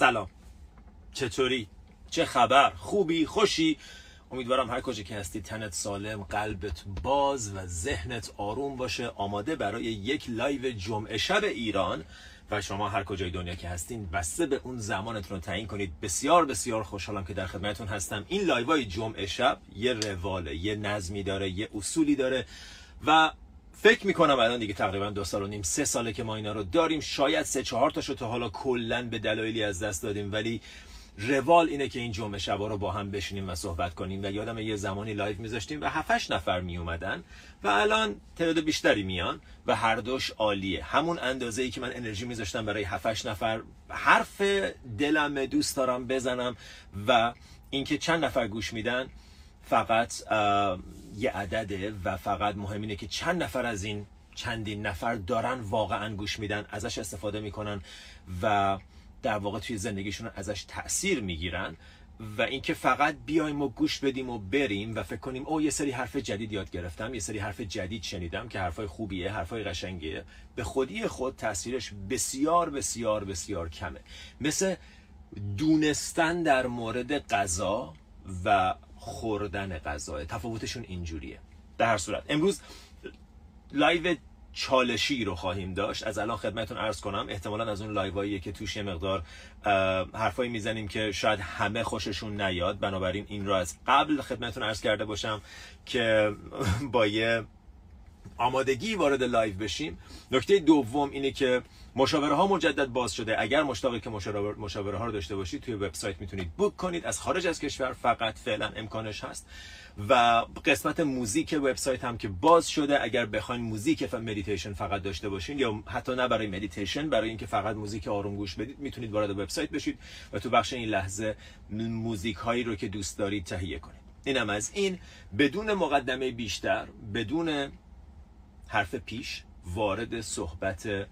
سلام. چطوری؟ چه خبر؟ خوبی؟ خوشی؟ امیدوارم هر کجا که هستی تنت سالم قلبت باز و ذهنت آروم باشه. آماده برای یک live جمعه شب ایران و شما هر کجای دنیا که هستین بسته به اون زمانتون رو تعیین کنید. بسیار بسیار خوشحالم که در خدمتتون هستم. این live های جمعه شب یه رواله یه نظمی داره یه اصولی داره و فکر می‌کنم الان دیگه تقریبا دو سال و نیم سه ساله که ما اینا رو داریم شاید سه چهار تاشو تا حالا کلا به دلایلی از دست دادیم. ولی روال اینه که این جمعه شبا رو با هم بشینیم و صحبت کنیم. و یادم یه زمانی live میذاشتیم و 7 نفر می اومدن و الان تعداد بیشتری میان و هر دوش عالیه. همون اندازه ای که من انرژی میذاشتم برای 7 نفر حرف دلم دوست دارم بزنم و اینکه چند نفر گوش میدن فقط یه عدده و فقط مهم اینه که چند نفر از این چندین نفر دارن واقعا گوش میدن ازش استفاده می‌کنن و در واقع توی زندگیشون ازش تاثیر می‌گیرن و اینکه فقط بیایم و گوش بدیم و بریم و فکر کنیم او یه سری حرف جدید یاد گرفتم یه سری حرف جدید شنیدم که حرفای خوبیه حرفای قشنگیه. به خودی خود تاثیرش بسیار بسیار بسیار کمه. مثل دونستن در مورد غذا و خوردن غذا تفاوتشون اینجوریه. در هر صورت. امروز live چالشی رو خواهیم داشت. از الان خدمتون عرض کنم احتمالا از اون live اییه که توش یه مقدار حرفایی می‌زنیم که شاید همه خوششون نیاد. بنابراین این رو از قبل خدمتون عرض کرده باشم که با یه آمادگی وارد live بشیم. نکته دوم اینه که مشاوره ها مجدد باز شده. اگر مشتاقی که مشاوره ها رو داشته باشید توی وبسایت می‌تونید book کنید. از خارج از کشور فقط فعلا امکانش هست. و قسمت موزیک وبسایت هم که باز شده. اگر بخواین موزیک و مدیتیشن فقط داشته باشین یا حتی نه برای مدیتیشن برای اینکه فقط موزیک آروم گوش بدید می‌تونید وارد وبسایت بشید و تو بخش این لحظه موزیک هایی رو که دوست دارید تهیه کنید. اینم از این. بدون مقدمه بیشتر بدون حرف پیش وارد صحبت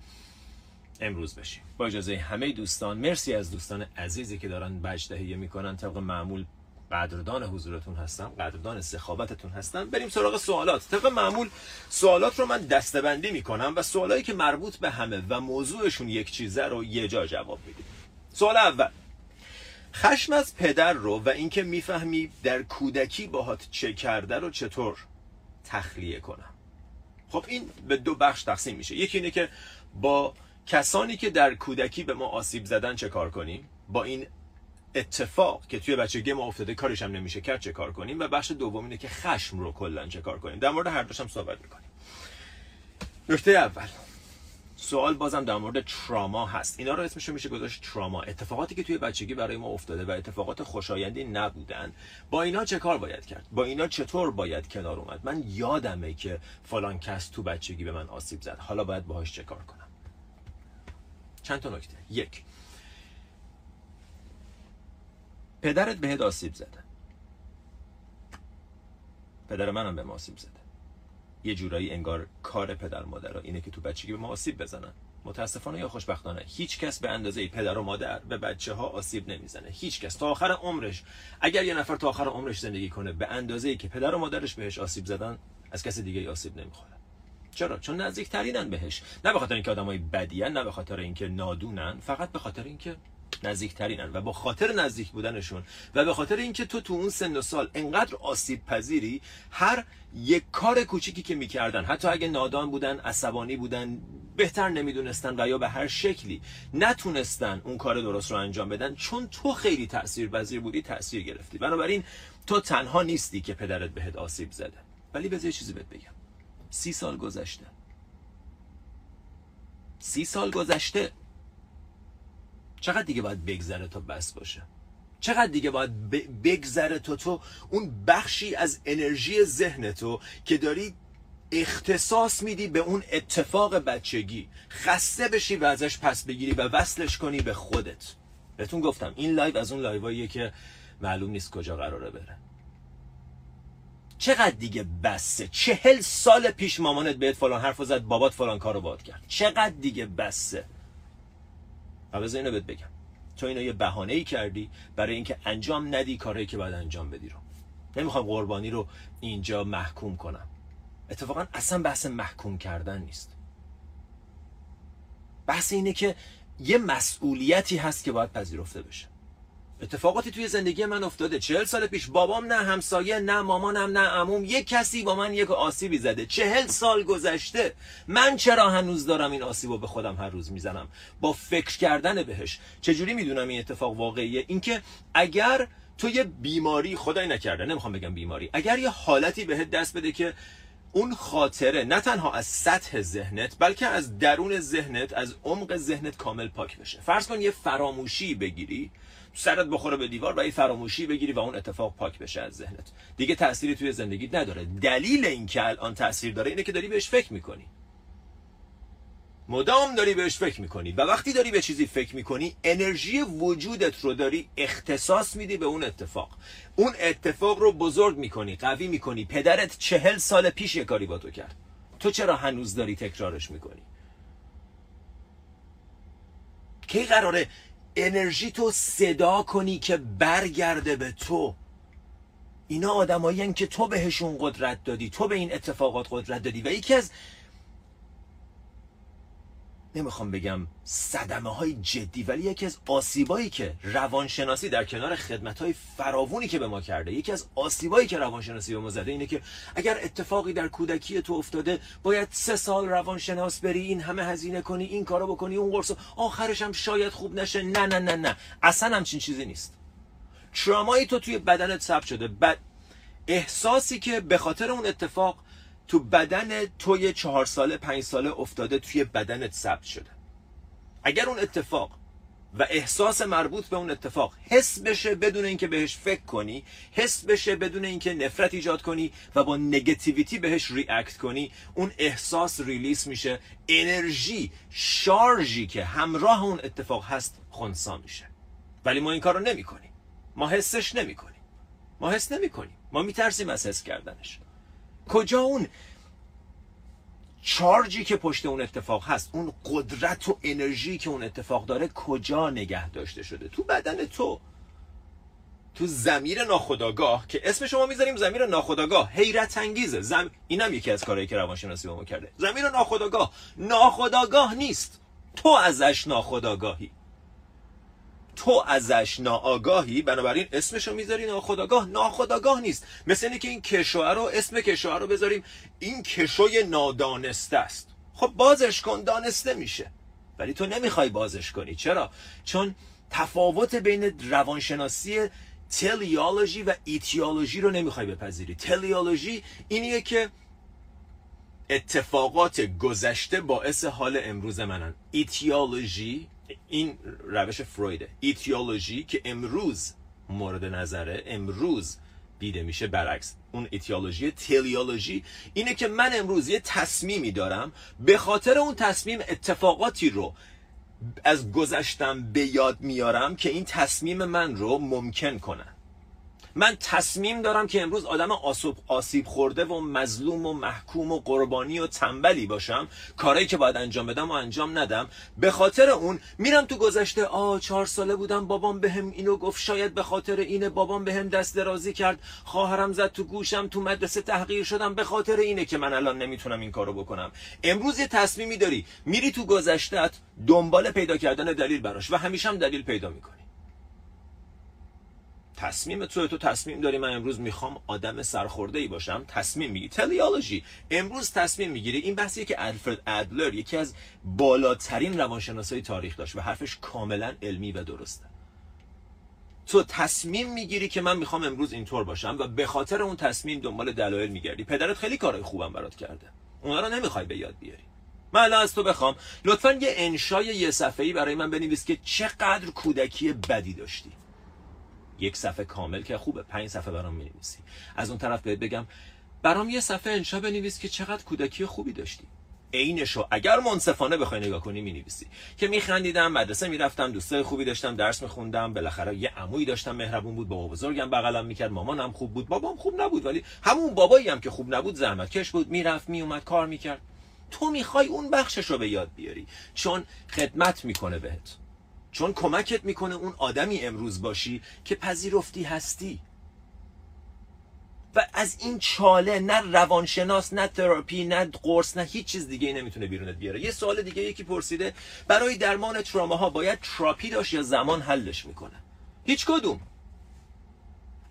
امروز بشیم. با اجازه همه دوستان مرسی از دوستان عزیزی که دارن بج می‌کنن. طبق معمول قدردان حضورتون هستم قدردان سخاوتتون هستم. بریم سراغ سوالات. طبق معمول سوالات رو من دستبندی می‌کنم و سوالایی که مربوط به همه و موضوعشون یک چیزه رو یه جا جواب میدیم. سوال اول. خشم از پدر رو و اینکه می‌فهمی در کودکی باهات چه کرده رو چطور تخلیه کنم؟ خب این به دو بخش تقسیم میشه. یکی اینه که با کسانی که در کودکی به ما آسیب زدن چه کار کنیم؟ با این اتفاق که توی بچگی ما افتاده کارش هم نمیشه کرد چه کار کنیم؟ و بخش دوم اینه که خشم رو کلا چه کار کنیم؟ در مورد هر دوش صحبت می‌کنیم. نکته اول. سوال بازم در مورد تراما هست. اینا رو اسمش میشه گذاشت تراما. اتفاقاتی که توی بچگی برای ما افتاده و اتفاقات خوشایندی نبودن با اینا چه کار باید کرد؟ با اینا چطور باید کنار اومد؟ من یادمه که فلان کس تو بچگی به من آسیب زد. حالا باید باهاش چه کار کنم؟ چند تا نکته؟ یک. پدرت بهت آسیب زده. پدر منم به ما آسیب زده. یه جورایی انگار کار پدر مادر اینه که تو بچگی به ما آسیب بزنن. متاسفانه یا خوشبختانه هیچ کس به اندازه پدر و مادر به بچه ها آسیب نمی‌زنه. هیچ کس. تا آخر عمرش. اگر یه نفر تا آخر عمرش زندگی کنه به اندازه که پدر و مادرش بهش آسیب زدن از کس دیگه آسیب نمی‌خوره. چرا؟ چون نزدیکترینن بهش. نه به خاطر اینکه آدمای بدیان نه به خاطر اینکه نادونن فقط به خاطر اینکه نزدیکترینن و با خاطر نزدیک بودنشون و به خاطر اینکه تو تو اون سن و سال انقدر آسیب پذیری هر یک کار کوچیکی که می‌کردن حتی اگه نادان بودن عصبانی بودن بهتر نمی‌دونستن و یا به هر شکلی نتونستن اون کار درست رو انجام بدن چون تو خیلی تأثیر پذیر بودی تاثیر گرفتی. بنابراین تو تنها نیستی که پدرت بهت آسیب زده. ولی بذار چیزی بهت بگم. سی سال گذشته. سی سال گذشته. چقدر دیگه باید بگذره تا بس باشه؟ چقدر دیگه باید بگذره تا تو اون بخشی از انرژی ذهن تو که داری اختصاص میدی به اون اتفاق بچگی خسته بشی و ازش پس بگیری و وصلش کنی به خودت. بهتون گفتم این live از اون live اییه که معلوم نیست کجا قراره بره. چقدر دیگه بسه؟ چهل سال پیش مامانت بهت فلان حرف زد بابات فلان کارو باد کرد. چقدر دیگه بسه؟ و اینو بهت بگم. تو اینو یه بهانه ای کردی برای اینکه انجام ندی کارهایی که باید انجام بدی رو. نمی‌خوام قربانی رو اینجا محکوم کنم. اتفاقا اصلا بحث محکوم کردن نیست. بحث اینه که یه مسئولیتی هست که باید پذیرفته بشه. اتفاقاتی توی زندگی من افتاده. چهل سال پیش بابام نه همسایه نه مامانم نه عموم یک کسی با من یک آسیبی زده. چهل سال گذشته. من چرا هنوز دارم این آسیب رو به خودم هر روز می‌زنم؟ با فکر کردن بهش. چجوری می‌دونم این اتفاق واقعیه؟ اینکه اگر تو یه بیماری خدای نکرده نمی‌خوام بگم بیماری اگر یه حالتی بهت دست بده که اون خاطره نه تنها از سطح ذهنت بلکه از درون ذهنت از عمق ذهنت کامل پاک بشه. فرض کن یه فراموشی بگیری. سرت بخوره به دیوار و یه فراموشی بگیری و اون اتفاق پاک بشه از ذهنت. دیگه تأثیری توی زندگیت نداره. دلیل اینکه الان تاثیر داره اینه که داری بهش فکر می‌کنی. مدام داری بهش فکر می‌کنی و وقتی داری به چیزی فکر می‌کنی انرژی وجودت رو داری اختصاص میدی به اون اتفاق. اون اتفاق رو بزرگ می‌کنی قوی می‌کنی. پدرت چهل سال پیش یه کاری با تو کرد. تو چرا هنوز داری تکرارش می‌کنی؟ کی قراره انرژی تو صدا کنی که برگرده به تو. اینا آدمایی که تو بهشون قدرت دادی تو به این اتفاقات قدرت دادی. و یکی از نمی‌خوام بگم صدمه های جدی ولی یکی از آسیبایی که روانشناسی در کنار خدمت های فراوونی که به ما کرده یکی از آسیبایی که روانشناسی به ما زده اینه که اگر اتفاقی در کودکی تو افتاده باید سه سال روانشناس بری این همه هزینه کنی این کارو بکنی اون قرص آخرش هم شاید خوب نشه. نه نه نه نه. اصلا همچین چیزی نیست. ترامایی تو توی بدنت ثبت شده. بعد احساسی که به خاطر اون اتفاق تو بدن توی چهار ساله پنج ساله افتاده توی بدنت ثبت شده. اگر اون اتفاق و احساس مربوط به اون اتفاق حس بشه بدون اینکه بهش فکر کنی حس بشه بدون اینکه نفرت ایجاد کنی و با نگتیویتی بهش ریاکت کنی اون احساس ریلیس میشه. انرژی شارژی که همراه اون اتفاق هست خونسا میشه. ولی ما این کار رو نمی کنیم ما حسش نمی کنیم ما حس نمی کنیم ما میترسیم از حس کردنش. کجا اون چارجی که پشت اون اتفاق هست اون قدرت و انرژی که اون اتفاق داره کجا نگه داشته شده؟ تو بدن تو. تو زمیر ناخداگاه که اسم شما می‌ذاریم زمیر ناخداگاه حیرت انگیزه. زم... اینم یکی از کارهایی که روانشناسی با ما کرده. زمیر ناخداگاه ناخداگاه نیست. تو ازش ناخداگاهی تو ازش ناآگاهی بنابراین اسمشو می‌ذاری ناخداگاه ناخداگاه نیست. مثل اینه که این کشوه رو اسم کشوه رو بذاریم. این کشوی نادانسته است. خب بازش کن دانسته میشه. ولی تو نمی‌خوای بازش کنی. چرا؟ چون تفاوت بین روانشناسی تلیالوژی و ایتیالوژی رو نمی‌خوای بپذیری. تلیالوژی اینیه که اتفاقات گذشته باعث حال امروز منن. ایتیالوژی این روش فرویده. ایتیولوژی که امروز مورد نظره امروز دیده میشه برعکس. اون ایتیولوژی تلیولوژی اینه که من امروز یه تصمیمی دارم به خاطر اون تصمیم اتفاقاتی رو از گذشتم به یاد میارم که این تصمیم من رو ممکن کنن. من تصمیم دارم که امروز آدم آسیب, آسیب خورده و مظلوم و محکوم و قربانی و تنبلی باشم. کارایی که باید انجام بدم و انجام ندم. به خاطر اون میرم تو گذشته آ چهار ساله بودم بابام بهم اینو گفت شاید به خاطر اینه بابام بهم دست درازی کرد. خواهرم زد تو گوشم تو مدرسه تحقیر شدم. به خاطر اینه که من الان نمی‌تونم این کارو بکنم. امروز یه تصمیمی داری. میری تو گذشتت دنبال پیدا کردن دلیل براش و همیشه هم دلیل پیدا می‌کنی. تصمیم تو تو تصمیم داری من امروز می‌خوام آدم سرخورده ای باشم؟ تصمیم می‌گیری. تلیالوژی امروز تصمیم می‌گیری. این بحثیه که الفرد ادلر یکی از بالاترین روانشناسای تاریخ داشت و حرفش کاملا علمی و درسته. تو تصمیم می‌گیری که من می‌خوام امروز اینطور باشم و به خاطر اون تصمیم دنبال دلایل میگردی. پدرت خیلی کارهای خوبم برات کرده. اونا رو نمی‌خوای به یاد بیاری. من الان از تو بخوام. لطفا یه انشای یه صفحه‌ای برای من بنویس که چقدر کودکی بدی داشتی. یک صفحه کامل که خوبه. پنج صفحه برام نویسی از اون طرف بهت بگم برام یه صفحه انشا بنویس که چقدر کودکی خوبی داشتی. عینشو اگر منصفانه بخوای نگاه کنی می‌نویسی. که میخندیدم مدرسه می‌رفتم دوستای خوبی داشتم درس میخوندم بالاخره یه عمویی داشتم مهربون بود بابا بزرگم بغلم می‌کرد مامانم خوب بود بابام خوب نبود ولی همون بابایی هم که خوب نبود زحمت کش بود می‌رفت میومد کار می‌کرد. تو می‌خوای اون بخشش رو به یاد بیاری. چون خدمت می‌کنه بهت. چون کمکت می‌کنه اون آدمی امروز باشی که پذیرفتی هستی. و از این چاله نه روانشناس نه تراپی نه قرص نه هیچ چیز دیگه ای نمی‌تونه بیرونت بیاره. یه سوال دیگه یکی پرسیده برای درمان تراماها باید تراپی داشت یا زمان حلش می‌کنه؟ هیچ کدوم.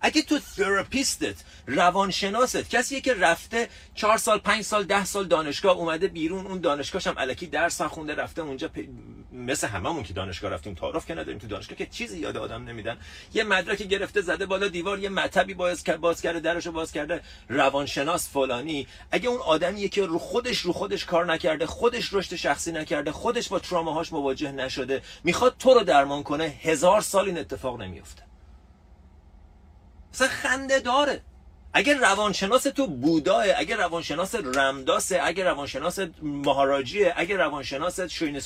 اگه تو تراپیستت روانشناست کسی که رفته چهار سال پنج سال ده سال دانشگاه اومده بیرون اون دانشگاهش هم الکی درس خونده رفته اونجا پ... مثل هممون که دانشگاه رفتیم تعارف که نداریم تو دانشگاه که چیزی یاد آدم نمیدن. یه مدرکی گرفته زده بالا دیوار یه مطبی باز باز کرده درشو باز کرده. روانشناس فلانی. اگه اون آدمیه که رو خودش رو خودش کار نکرده خودش رشد شخصی نکرده خودش با تراماهاش مواجه نشده می‌خواد تو رو درمان کنه هزار سال این اتفاق نمیفته اصلا خنده داره. اگر روانشناس تو بوداه اگر روانشناس رمداسه اگر روانشناس مهاراجیه اگر روانشناس شوین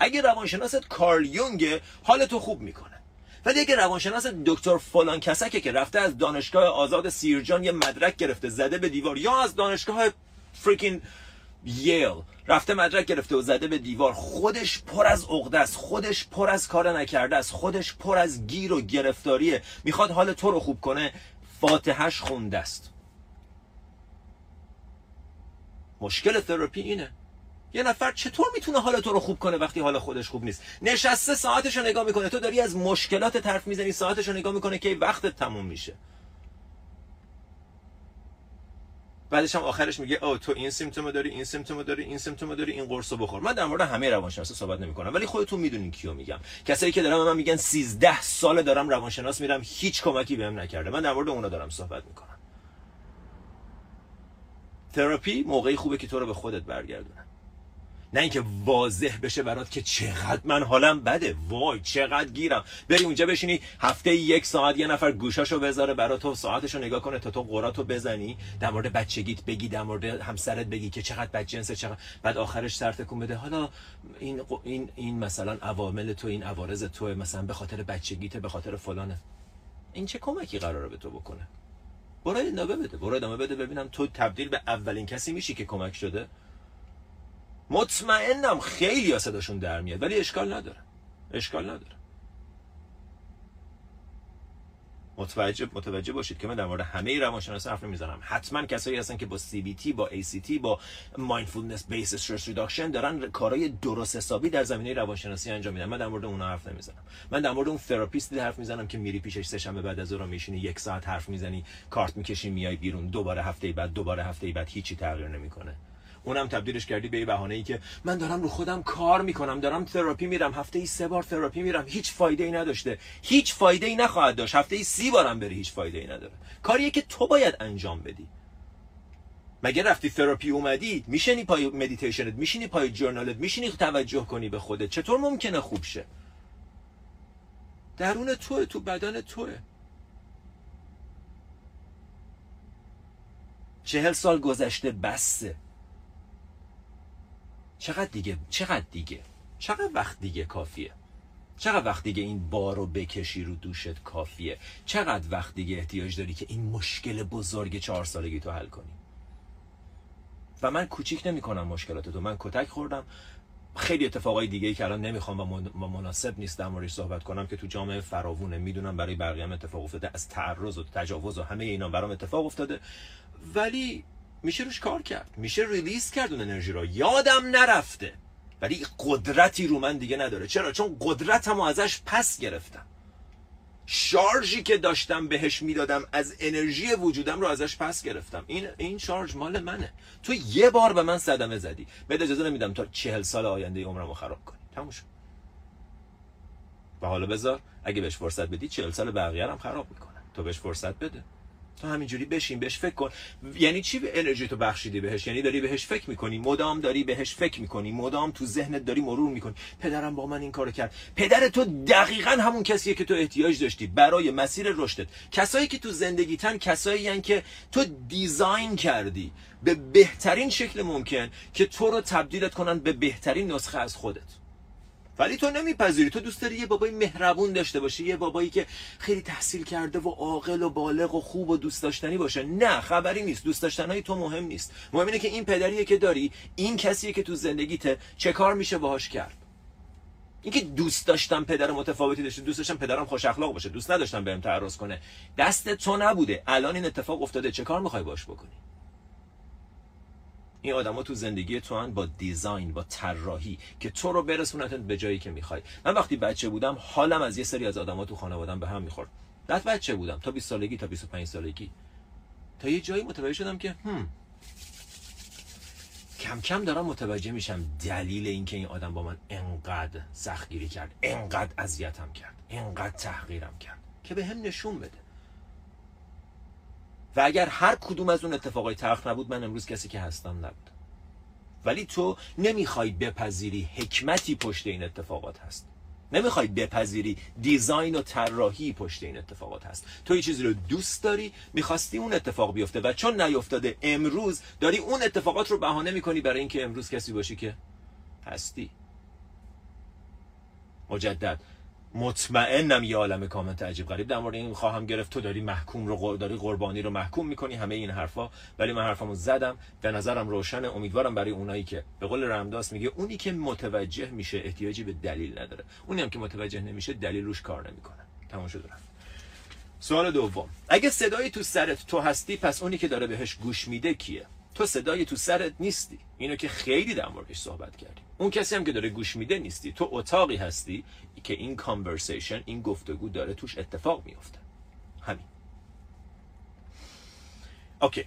اگر روانشناس کارل یونگ حال تو خوب می‌کنه. ولی اگر روانشناس دکتر فلان کسکه که رفته از دانشگاه آزاد سیرجان یه مدرک گرفته زده به دیوار یا از دانشگاه فریکین ییل رفته مدرک گرفته و زده به دیوار. خودش پر از عقده است. خودش پر از کار نکرده است. خودش پر از گیر و گرفتاریه. می‌خواد حال تو رو خوب کنه. فاتحش خونده است. مشکل تراپی اینه. یه نفر چطور می‌تونه حال تو رو خوب کنه وقتی حال خودش خوب نیست؟ نشسته ساعتش رو نگاه می‌کنه. تو داری از مشکلات طرف می‌زنی ساعتش رو نگاه می‌کنه که وقتت تموم میشه. بعدش هم آخرش میگه او تو این سیمتوم داری این سیمتوم داری این سیمتوم داری این قرصو بخور. من در مورد همه روانشناسا صحبت نمی‌کنم ولی خودتون می‌دونین کیو میگم. کسایی که دارم من میگن 13 سال دارم روانشناس میرم هیچ کمکی بهم نکرده. من در مورد اونا دارم صحبت می‌کنم. تراپی موقعی خوبه که تو رو به خودت برگردونه. نه اینکه واضح بشه برات که چقدر من حالم بده. وای چقدر گیرم. بری اونجا بشینی هفته یک ساعت یه نفر گوشاشو بذاره برات تو ساعتشو نگاه کنه تا تو قراتو بزنی. در مورد بچگیت بگی در مورد همسرت بگی که چقدر بدجنسه چقدر بعد آخرش سر تکون بده. حالا این این این مثلا عوامل تو این عوارض تو مثلا به خاطر بچگیت به خاطر فلانه. این چه کمکی قراره به تو بکنه؟ برو ادامه بده برو ادامه بده ببینم تو تبدیل به اولین کسی میشی که کمک شده. مطمئنم خیلی صداشون در میاد ولی اشکال نداره. اشکال نداره. متوجه متوجه باشید که من در مورد همه روانشناس حرف نمی‌زنم. حتما کسایی هستن که با CBT با ACT با Mindfulness Based Stress Reduction دارن کارهای درست حسابی در زمینه روانشناسی انجام میدن. من در مورد اونها حرف نمی‌زنم. من در مورد اون تراپیستی حرف می‌زنم که میری پیشش سه شنبه بعد از ظهر میشینی یک ساعت حرف می‌زنی کارت می‌کشی میای بیرون دوباره هفته بعد دوباره هفته بعد هیچی تغییر نمی‌کنه. اونم تبدیلش کردی به بهانه ای که من دارم رو خودم کار می‌کنم دارم تراپی میرم هفته ای سه بار تراپی میرم هیچ فایده ای نداشته هیچ فایده ای نخواهد داشت هفته ای سی بارم بری هیچ فایده ای نداره. کاریه که تو باید انجام بدی. مگه رفتی تراپی اومدی میشینی پای مدیتیشنت میشینی پای journal ت میشینی توجه کنی به خودت چطور ممکنه خوب شه؟ درون توه تو بدن توه. چهل سال گذشته بسته چقدر دیگه چقدر دیگه؟ چقدر وقت دیگه کافیه؟ چقدر وقت دیگه این بار رو بکشی رو دوشت کافیه؟ چقدر وقت دیگه احتیاج داری که این مشکل بزرگ چهار سالگی تو حل کنی؟ و من کوچیک نمی کنم مشکلات تو. من کتک خوردم. خیلی اتفاقای دیگه ای که الان نمی‌خوام و مناسب نیست در موردش صحبت کنم که تو جامعه فراوونه. می‌دونم برای بقیه هم اتفاق افتاده. از تعرض و تجاوز و همه اینا برام اتفاق افتاده. ولی میشه روش کار کرد. میشه ریلیز کرد اون انرژی رو. یادم نرفته. ولی قدرتی رو من دیگه نداره. چرا؟ چون قدرتمو ازش پس گرفتم. شارژی که داشتم بهش می‌دادم از انرژی وجودم رو ازش پس گرفتم. این این شارژ مال منه. تو یه بار به من صدمه زدی. بهت اجازه نمیدم تا چهل سال آینده عمرمو خراب کنی. تموم شد. و حالا بذار اگه بهش فرصت بدی چهل سال بقیه هم خراب می‌کنه تو بهش فرصت بده. تو همینجوری بشین بهش فکر کن. یعنی چی انرژی تو بخشیدی بهش؟ یعنی داری بهش فکر می‌کنی مدام داری بهش فکر می‌کنی مدام تو ذهنت داری مرور می‌کنی. پدرم با من این کارو کرد. پدر تو دقیقا همون کسیه که تو احتیاج داشتی برای مسیر رشدت. کسایی که تو زندگیتن کسایی که تو دیزاین کردی. به بهترین شکل ممکن که تو رو تبدیلت کنن به بهترین نسخه از خودت. ولی تو نمیپذیری. تو دوست داری یه بابای مهربون داشته باشی یه بابایی که خیلی تحصیل کرده و عاقل و بالغ و خوب و دوست داشتنی باشه. نه خبری نیست. دوست داشتنهای تو مهم نیست. مهم اینه که این پدریه که داری این کسیه که تو زندگیته چه کار میشه باهاش کرد. اینکه دوست داشتم پدر متفاوتی داشته دوست داشتم پدرم خوش اخلاق باشه دوست نداشتم بهم تعرض کنه. دست تو نبوده. الان این اتفاق افتاده. چه کار می‌خوای باش بکنی؟ این آدما تو زندگی تو با دیزاین با طراحی که تو رو برسونتت به جایی که می‌خوای. من وقتی بچه بودم حالم از یه سری از آدما تو خانوادم به هم می‌خورد. بعد بچه بودم تا 20 سالگی تا 25 سالگی. تا یه جایی متوجه شدم که هم کم کم دارم متوجه میشم دلیل اینکه این آدم با من انقدر سختگیری کرد انقدر اذیتم کرد انقدر تحقیرم کرد که به هم نشون بده. و اگر هر کدوم از اون اتفاقای تلخ نبود من امروز کسی که هستم نبود. ولی تو نمی‌خوای بپذیری حکمتی پشت این اتفاقات هست. نمی‌خوای بپذیری دیزاین و طراحی پشت این اتفاقات هست. تو یه چیزی رو دوست داری می‌خواستی اون اتفاق بیفته و چون نیفتاده امروز داری اون اتفاقات رو بهانه می‌کنی برای اینکه امروز کسی باشی که هستی. مجدد. مطمئنم یه عالم کامنت عجیب غریب در مورد این خواهم گرفت. تو داری محکوم رو داری قربانی رو محکوم می‌کنی همه این حرفا. ولی من حرفمو زدم به نظرم روشن امیدوارم برای اونایی که به قول رمداس میگه اونی که متوجه میشه احتیاجی به دلیل نداره. اونی هم که متوجه نمیشه دلیل روش کار نمی‌کنه. تمام شد سوال دوم. اگه صدایی تو سرت تو هستی پس اونی که داره بهش گوش میده کیه؟ تو صدای تو سرت نیستی. اینو که خیلی در موردش صحبت کردیم اون کسی هم که داره گوش میده نیستی. تو اتاقی هستی که این conversation این گفتگو داره توش اتفاق میفته همین. okay.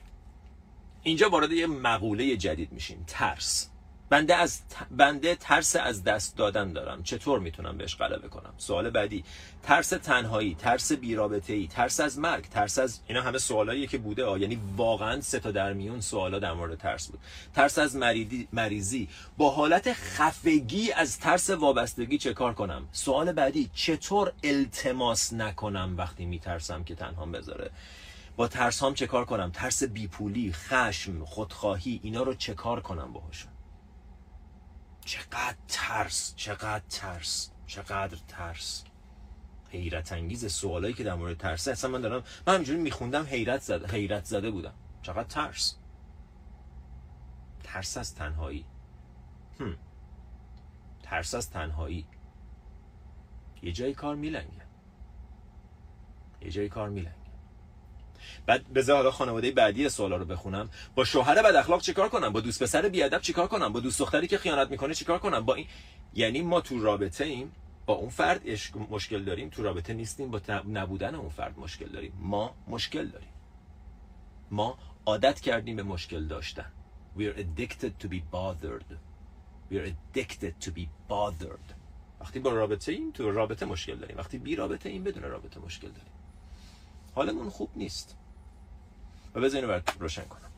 اینجا وارد یه مقوله جدید میشیم. ترس. بنده از بنده ترس از دست دادن دارم. چطور می‌تونم بهش غلبه کنم؟ سوال بعدی. ترس تنهایی ترس بیرابطه ای ترس از مرگ ترس از اینا همه سوالاییه که بوده. آه. یعنی واقعا سه تا در میون سوالا در مورد ترس بود. ترس از مریضی مریضی. با حالت خفگی از ترس وابستگی چه کار کنم؟ سوال بعدی. چطور التماس نکنم وقتی میترسم که تنها بذاره؟ با ترس هم چه کار کنم؟ ترس بیپولی خشم خودخواهی اینا رو چه کار کنم باهاشون؟ چقدر ترس چقدر ترس چقدر ترس. حیرت انگیز سوالایی که در مورد ترس اصلا من دارم من همینجوری میخوندم حیرت زده حیرت زده بودم. چقدر ترس. ترس از تنهایی. هم. ترس از تنهایی. یه جای کار میلنگه. یه جای کار میلنگه. بعد بذار حالا خانواده بعدی سوالا رو بخونم. با شوهر بد اخلاق چیکار کنم؟ با دوست پسر بی ادب چیکار کنم؟ با دوست دختری که خیانت می‌کنه چیکار کنم؟ با این یعنی ما تو رابطه ایم با اون فرد مشکل داریم تو رابطه نیستیم با نبودن اون فرد مشکل داریم. ما مشکل داریم. ما عادت کردیم به مشکل داشتن. We are addicted to be bothered. We are addicted to be bothered. وقتی با رابطه ایم تو رابطه مشکل داریم. وقتی بی رابطه ایم بدون رابطه مشکل داریم. حالمون خوب نیست. و بذار اینو روشن کنم.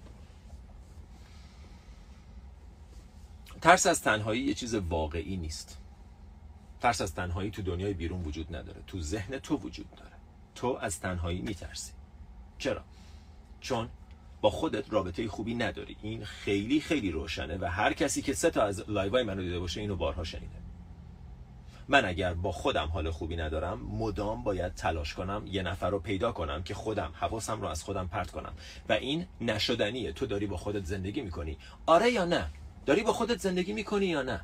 ترس از تنهایی یه چیز واقعی نیست. ترس از تنهایی تو دنیای بیرون وجود نداره. تو ذهن تو وجود داره. تو از تنهایی میترسی. چرا؟ چون با خودت رابطه خوبی نداری. این خیلی خیلی روشنه و هر کسی که سه تا از لایوهای منو دیده باشه اینو بارها شنیده. من اگر با خودم حال خوبی ندارم مدام باید تلاش کنم یه نفر رو پیدا کنم که خودم حواسم رو از خودم پرت کنم. و این نشدنیه. تو داری با خودت زندگی می‌کنی. آره یا نه؟ داری با خودت زندگی می‌کنی یا نه؟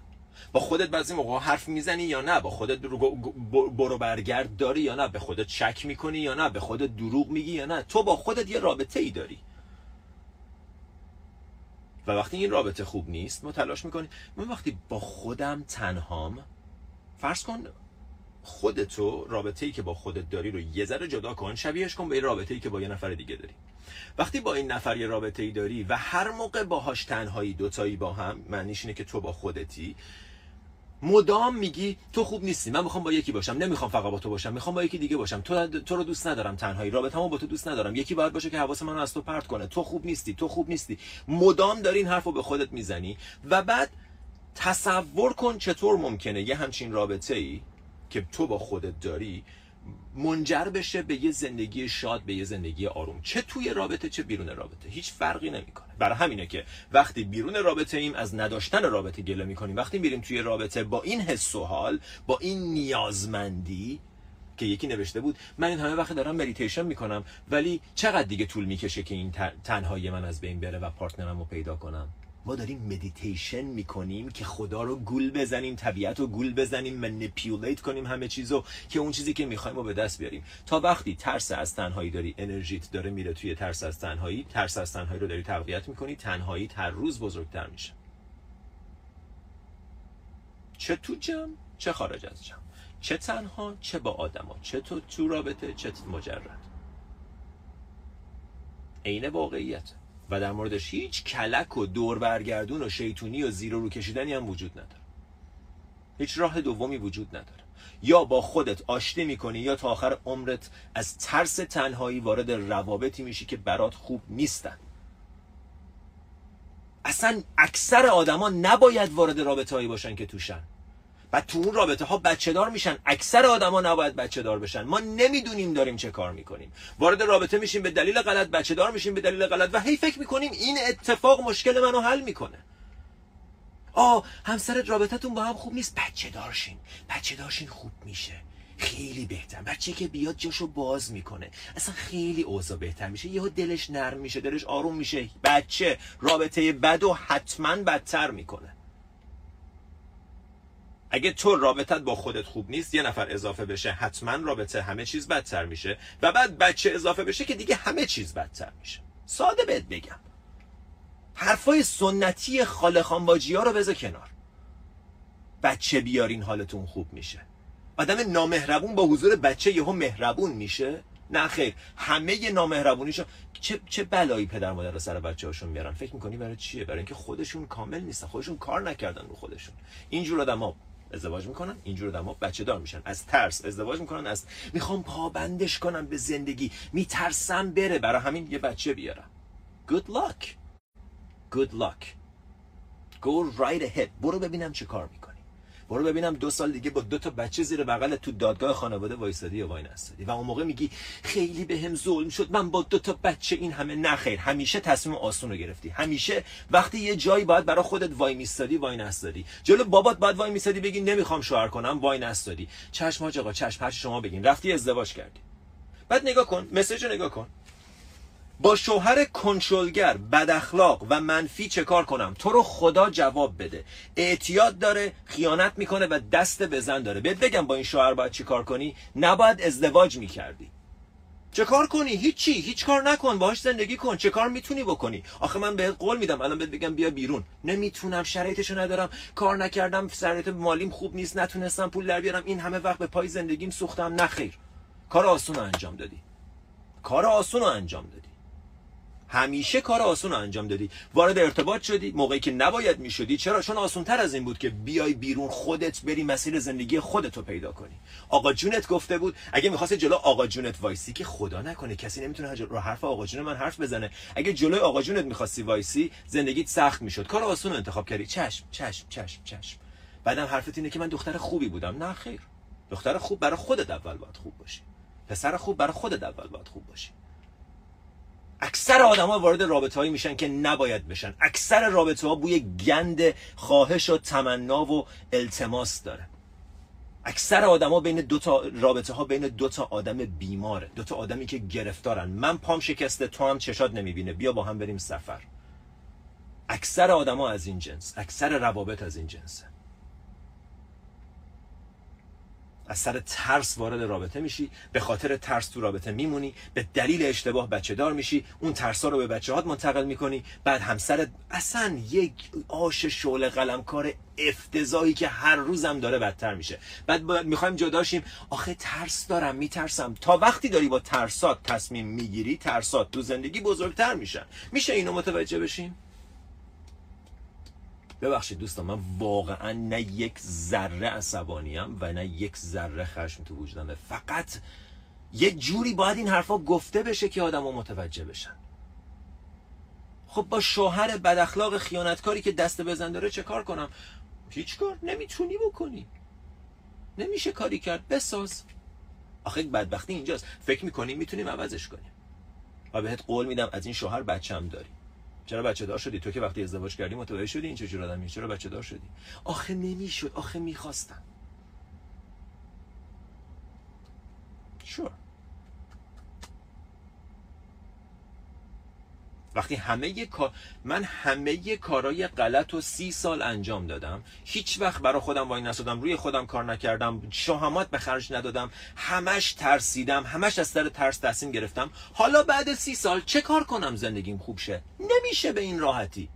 با خودت بعضی موقع حرف می‌زنی یا نه؟ با خودت برو برگرد داری یا نه؟ به خودت شک می‌کنی یا نه؟ به خودت دروغ میگی یا نه؟ تو با خودت یه رابطه ای داری. و وقتی این رابطه خوب نیست ما تلاش می‌کنیم. من وقتی با خودم تنهام فرض کن خودتو رابطه ای که با خودت داری رو یه ذره جدا کن شبیهش کن به این رابطه ای که با یه نفر دیگه داری. وقتی با این نفر یه رابطه ای داری و هر موقع باهاش تنهایی دوتایی با هم معنیش اینه که تو با خودتی مدام میگی تو خوب نیستی من می‌خوام با یکی باشم نمی‌خوام فقط با تو باشم می‌خوام با یکی دیگه باشم. تو تو رو دوست ندارم تنهایی رابطه‌مو با تو دوست ندارم. یکی باید باشه که حواس منو از تو پرت کنه. تو خوب نیستی تو خوب نیستی. مدام داری این حرفو به خودت می‌زنی و بعد تصور کن چطور ممکنه یه همچین رابطه ای که تو با خودت داری منجر بشه به یه زندگی شاد به یه زندگی آروم. چه توی رابطه چه بیرون رابطه. هیچ فرقی نمی‌کنه. برای همینه که وقتی بیرون رابطه ایم از نداشتن رابطه گله می‌کنیم. وقتی میریم توی رابطه با این حس و حال با این نیازمندی که یکی نوشته بود من این همه وقت دارم مدیتیشن می‌کنم ولی چقدر دیگه طول می‌کشه که این تنهایی من از بین بره و partner م رو پیدا کنم؟ ما داریم مدیتیشن می‌کنیم که خدا رو گول بزنیم طبیعت رو گول بزنیم manipulate کنیم همه چیزو که اون چیزی که می‌خوایم رو به دست بیاریم. تا وقتی ترس از تنهایی داری انرژیت داره میره توی ترس از تنهایی ترس از تنهایی رو داری تقویت می‌کنی تنهایی هر روز بزرگتر میشه. چه تو جمع چه خارج از جمع چه تنها چه با آدما. چه تو تو رابطه چه مجرد. عین واقعیت. و در موردش هیچ کلک و دور برگردون و شیطونی و زیر رو کشیدنی هم وجود نداره. هیچ راه دومی وجود نداره. یا با خودت آشتی می‌کنی یا تا آخر عمرت از ترس تنهایی وارد روابطی میشی که برات خوب نیستن. اصلا اکثر آدما نباید وارد رابطه هایی باشن که توشن. و تو اون رابطه ها بچه دار میشن. اکثر آدما نباید بچه دار بشن. ما نمی‌دونیم داریم چه کار می‌کنیم. وارد رابطه میشیم به دلیل غلط بچه دار میشیم به دلیل غلط و هی فکر می‌کنیم این اتفاق مشکل منو حل می‌کنه. آه همسرت رابطتون با هم خوب نیست؟ بچه دارشین بچه دارشین خوب میشه. خیلی بهتر. بچه که بیاد جاشو باز می‌کنه. اصلا خیلی اوضاع بهتر میشه. یهو دلش نرم میشه دلش آروم میشه. بچه رابطه بد و حتما بدتر می‌کنه. اگه تو رابطت با خودت خوب نیست یه نفر اضافه بشه حتما رابطه همه چیز بدتر میشه و بعد بچه اضافه بشه که دیگه همه چیز بدتر میشه. ساده بهت بگم. حرفای سنتی خاله خانباجی ها رو بذار کنار. بچه بیارین حالتون خوب میشه. آدم نامهربون با حضور بچه یهو مهربون میشه. نه خیر همه نامهربونیشون چه چه بلایی پدر مادر سر بچه هاشون میارن؟ فکر می‌کنی برای چیه؟ برای اینکه خودشون کامل نیستن خودشون کار نکردن رو خودشون. اینجور آدم ازدواج می‌کنن اینجور آدما بچه دار میشن. از ترس ازدواج می‌کنن از می‌خوام پابندش کنم به زندگی. میترسم بره برای همین یه بچه بیارم. Good luck. Good luck. Go right ahead. برو ببینم چه کار می‌کنی. برو ببینم دو سال دیگه با دو تا بچه زیر بغل تو دادگاه خانواده وایسادی یا وای نستادی. و اون موقع میگی خیلی به هم ظلم شد. من با دو تا بچه این همه نخیر. همیشه تصمیم آسون رو گرفتی. همیشه وقتی یه جایی باید برای خودت وای میستادی وای نستادی. جلو بابات باید وای میستادی بگی نمی‌خوام شوهر کنم وای نستادی. چشم آقا چشم شما بگین. رفتی ازدواج کردی. بعد نگاه کن مسیج رو نگاه کن. با شوهر کنترلگر بد اخلاق و منفی چه کار کنم؟ تو رو خدا جواب بده. اعتیاد داره خیانت می‌کنه و دست به زن داره. بهت بگم با این شوهر باید چی کار کنی؟ نباید ازدواج می‌کردی. چه کار کنی؟ هیچی. هیچ کار نکن. باهاش زندگی کن. چه کار می‌تونی بکنی؟ آخه من بهت قول میدم. الان بهت بگم بیا بیرون. نمی‌تونم. شرایطشو ندارم. کار نکردم. شرایط مالیم خوب نیست. نتونستم پول در بیارم. این همه وقت به پای زندگیم سوختم. نخیر کار آسون انجام دادی. کار آسون انجام دادی. همیشه کار آسون انجام دادی. وارد ارتباط شدی. موقعی که نباید می‌شدی. چرا؟ چون آسون تر از این بود که بیای بیرون خودت بری مسیر زندگی خودت رو پیدا کنی. آقا جونت گفته بود اگه می‌خواست جلو آقا جونت وایسی که خدا نکنه. کسی نمی‌تونه رو حرف آقا جون من حرف بزنه. اگه جلوی آقا جونت می‌خواستی وایسی زندگیت سخت می‌شد. کار آسون انتخاب کردی. چشم چشم چشم چشم. بعدم حرفت اینه که من دختر خوبی بودم. نه خیر. دختر خوب برای خودت اول باید خوب باشی. پسر خوب برای خودت اول باید خوب باشی. اکثر آدما وارد رابطه هایی میشن که نباید بشن. اکثر رابطه ها بوی گند خواهش و تمنا و التماس داره. اکثر آدما بین دو تا رابطه ها بین دو تا آدم بیماره دو تا آدمی که گرفتارن. من پام شکسته تو هم چشات نمی‌بینه. بیا با هم بریم سفر. اکثر آدما از این جنس اکثر روابط از این جنسه. از سر ترس وارد رابطه میشی به خاطر ترس تو رابطه میمونی به دلیل اشتباه بچه دار میشی اون ترسا رو به بچه هات منتقل می‌کنی. بعد همسر اصلا یک آش شعله قلمکار افتضاحی که هر روزم داره بدتر میشه. بعد می‌خوایم جداشیم آخه ترس دارم میترسم. تا وقتی داری با ترسات تصمیم می‌گیری ترسات تو زندگی بزرگتر میشن. میشه اینو متوجه بشیم؟ ببخشید دوستان من واقعا نه یک ذره عصبانیم و نه یک ذره خشم تو وجودمه فقط یک جوری باید این حرفا گفته بشه که آدم متوجه بشن. خب با شوهر بد اخلاق خیانتکاری که دست بزن داره چه کار کنم؟ هیچ کار نمی‌تونی بکنی. نمیشه کاری کرد بساز. آخه بدبختی اینجاست. فکر می‌کنیم می‌تونیم عوضش کنیم. و بهت قول میدم از این شوهر بچم داری. چرا بچه دار شدی؟ تو که وقتی ازدواج کردی متوجه شدی این چه آدمی؟ چرا بچه دار شدی؟ آخه نمی‌شد آخه می‌خواستم شور وقتی همه کار من همه کارای غلط و سی سال انجام دادم. هیچ وقت برای خودم وای نسادم روی خودم کار نکردم شهامت به خرج ندادم همش ترسیدم همش از سر ترس تصمیم گرفتم. حالا بعد سی سال چه کار کنم زندگیم خوب شه؟ نمیشه به این راحتی.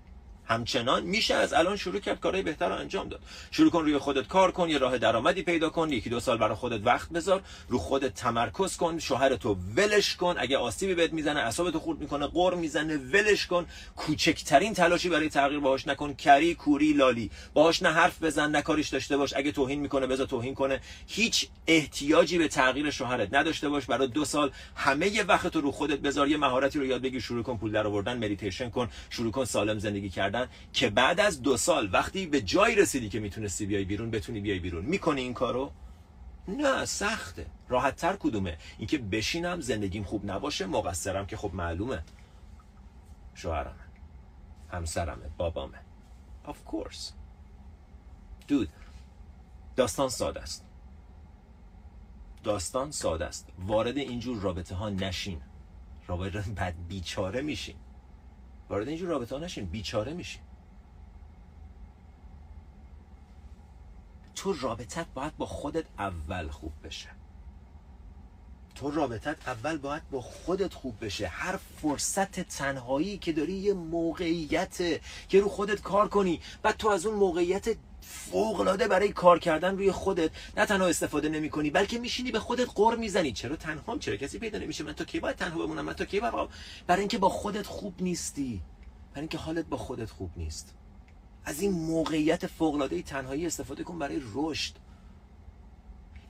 همچنان میشه از الان شروع کرد کارهای بهتر رو انجام داد. شروع کن روی خودت کار کن یه راه درآمدی پیدا کن یکی دو سال برای خودت وقت بذار رو خودت تمرکز کن شوهرتو ولش کن اگه آسیبی بهت می‌زنه اعصابتو خورد می‌کنه غر می‌زنه ولش کن. کوچکترین تلاشی برای تغییر باهاش نکن. کری کوری لالی. باهاش نه حرف بزن نه کاریش داشته باش. اگه توهین می‌کنه بذار توهین کنه. هیچ احتیاجی به تغییر شوهرت نداشته باش. برای دو سال همه وقت رو خودت بذار. یه مهارتی رو یاد بگیر. شروع کن پول درآوردن مدیتیشن کن. شروع کن سالم زندگی کردن. که بعد از دو سال وقتی به جایی رسیدی که می‌تونستی بیای بیرون بتونی بیای بیرون می‌کنی این کارو؟ نه سخته. راحت تر کدومه؟ اینکه بشینم زندگیم خوب نباشه مقصرم که خب معلومه. شوهرمه همسرمه بابامه. Of course. دود داستان ساده است. داستان ساده است. وارد اینجور رابطه ها نشین. رابطه بعد بیچاره میشین. وارد اینجور رابطه ها نشین بیچاره میشین تو رابطت باید با خودت اول خوب بشه. تو رابطت اول باید با خودت خوب بشه. هر فرصت تنهایی که داری یه موقعیت که رو خودت کار کنی بعد تو از اون موقعیت فوقلاده برای کار کردن روی خودت. نه تنها استفاده نمی کنی بلکه میشینی به خودت قر می‌زنی. چرا تنهام؟ چرا کسی پیدا نمیشه؟ من تا کی باید تنها بمونم؟ من تا کی باید؟ برای اینکه با خودت خوب نیستی. برای اینکه حالت با خودت خوب نیست. از این موقعیت فوقلاده تنهایی استفاده کن برای رشد.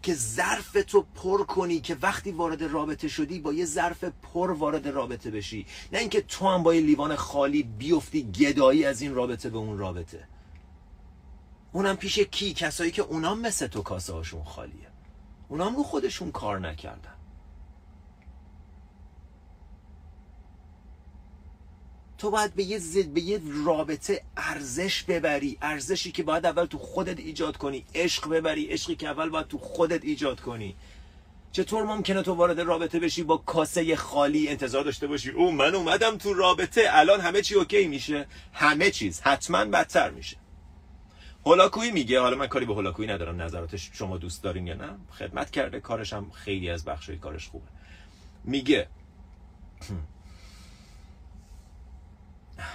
که ظرف تو پر کنی که وقتی وارد رابطه شدی با یه ظرف پر وارد رابطه بشی. نه اینکه تو هم با یه لیوان خالی بیفتی گدایی از این رابطه به اون رابطه. اونم پیش کی؟ کسایی که اونام مثل تو کاسه هاشون خالیه. اونام رو خودشون کار نکردن. تو باید به یه زد به یه رابطه ارزش ببری. ارزشی که باید اول تو خودت ایجاد کنی. عشق ببری. عشقی که اول باید تو خودت ایجاد کنی. چطور ممکنه تو وارد رابطه بشی با کاسه خالی انتظار داشته باشی؟ او من اومدم تو رابطه. الان همه چی اوکی میشه؟ همه چیز حتما بدتر میشه. هولاکویی میگه حالا من کاری به هولاکویی ندارم نظراتش شما دوست دارین یا نه؟ خدمت کرده کارش هم خیلی از بخشای کارش خوبه. میگه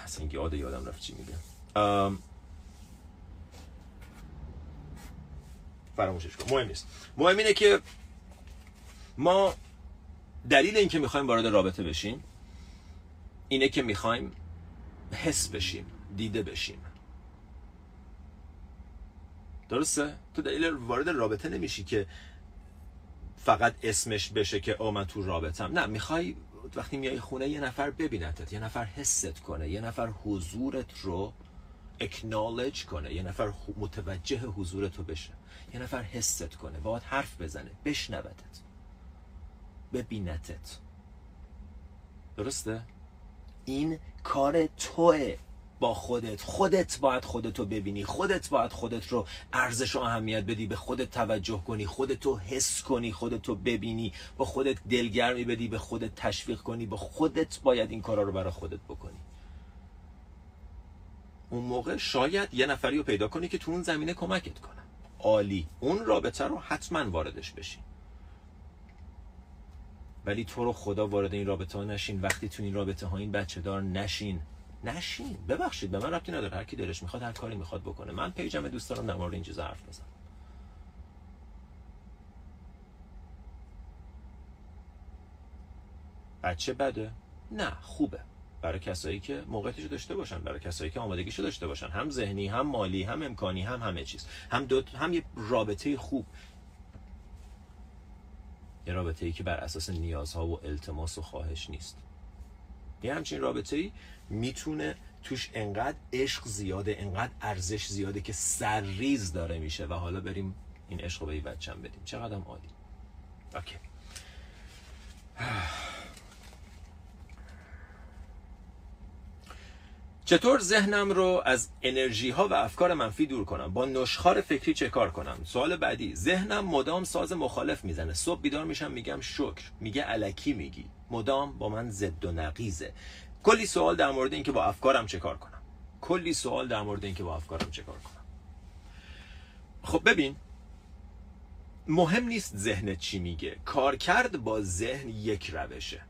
اصلا یاد یادم رفت چی میگه. فراموشش کن. مهم نیست. مهم اینه که ما دلیل اینکه می‌خوایم وارد رابطه بشیم اینه که می‌خوایم حس بشیم دیده بشیم. درسته؟ تو دلیل وارد رابطه نمیشی که فقط اسمش بشه که او من تو رابطم نه می‌خوای وقتی میای خونه یه نفر ببینتت یه نفر حست کنه یه نفر حضورت رو اکنالج کنه یه نفر متوجه حضورت رو بشه یه نفر حست کنه باید حرف بزنه بشنوتت ببینتت درسته؟ این کار توه با خودت. خودت باید خودت رو ببینی. خودت باید خودت رو ارزش و اهمیت بدی. به خودت توجه کنی. خودت رو حس کنی. خودت رو ببینی. با خودت دلگرمی بدی. به خودت تشویق کنی. با خودت باید این کارا رو برای خودت بکنی. اون موقع شاید یه نفری رو پیدا کنی که تو اون زمینه کمکت کنه. عالی. اون رابطه رو حتما واردش بشی. ولی تو رو خدا وارد این رابطه ها نشین. وقتی تو این رابطه ها این بچه دار نشین. نشین. ببخشید به من ربطی نداره. هر کی دلش می‌خواد هر کاری می‌خواد بکنه. من پیجم دوست دارم در مورد این چیزا حرف بزنم. بچه بده؟ نه خوبه. برای کسایی که موقعیتشو داشته باشن برای کسایی که آمادگیشو داشته باشن. هم ذهنی هم مالی هم امکانی هم همه چیز. هم دو هم یه رابطه خوب. یه رابطه ای که بر اساس نیازها و التماس و خواهش نیست. یه همچین رابطه ای می‌تونه توش انقدر عشق زیاده انقدر ارزش زیاده که سرریز داره میشه و حالا بریم این عشق رو به بچم بدیم. چقدر عالی. اوکی. چطور ذهنم رو از انرژی ها و افکار منفی دور کنم؟ با نشخار فکری چه کار کنم؟ سوال بعدی ذهنم مدام ساز مخالف می‌زنه. صبح بیدار میشم میگم شکر. میگه علکی میگی. مدام با من زد و نقیزه کلی سوال در مورد اینکه با افکارم چه کار کنم. کلی سوال در مورد اینکه با افکارم چه کار کنم. خب ببین. مهم نیست ذهنت چی میگه. کارکرد با ذهن یک روشه.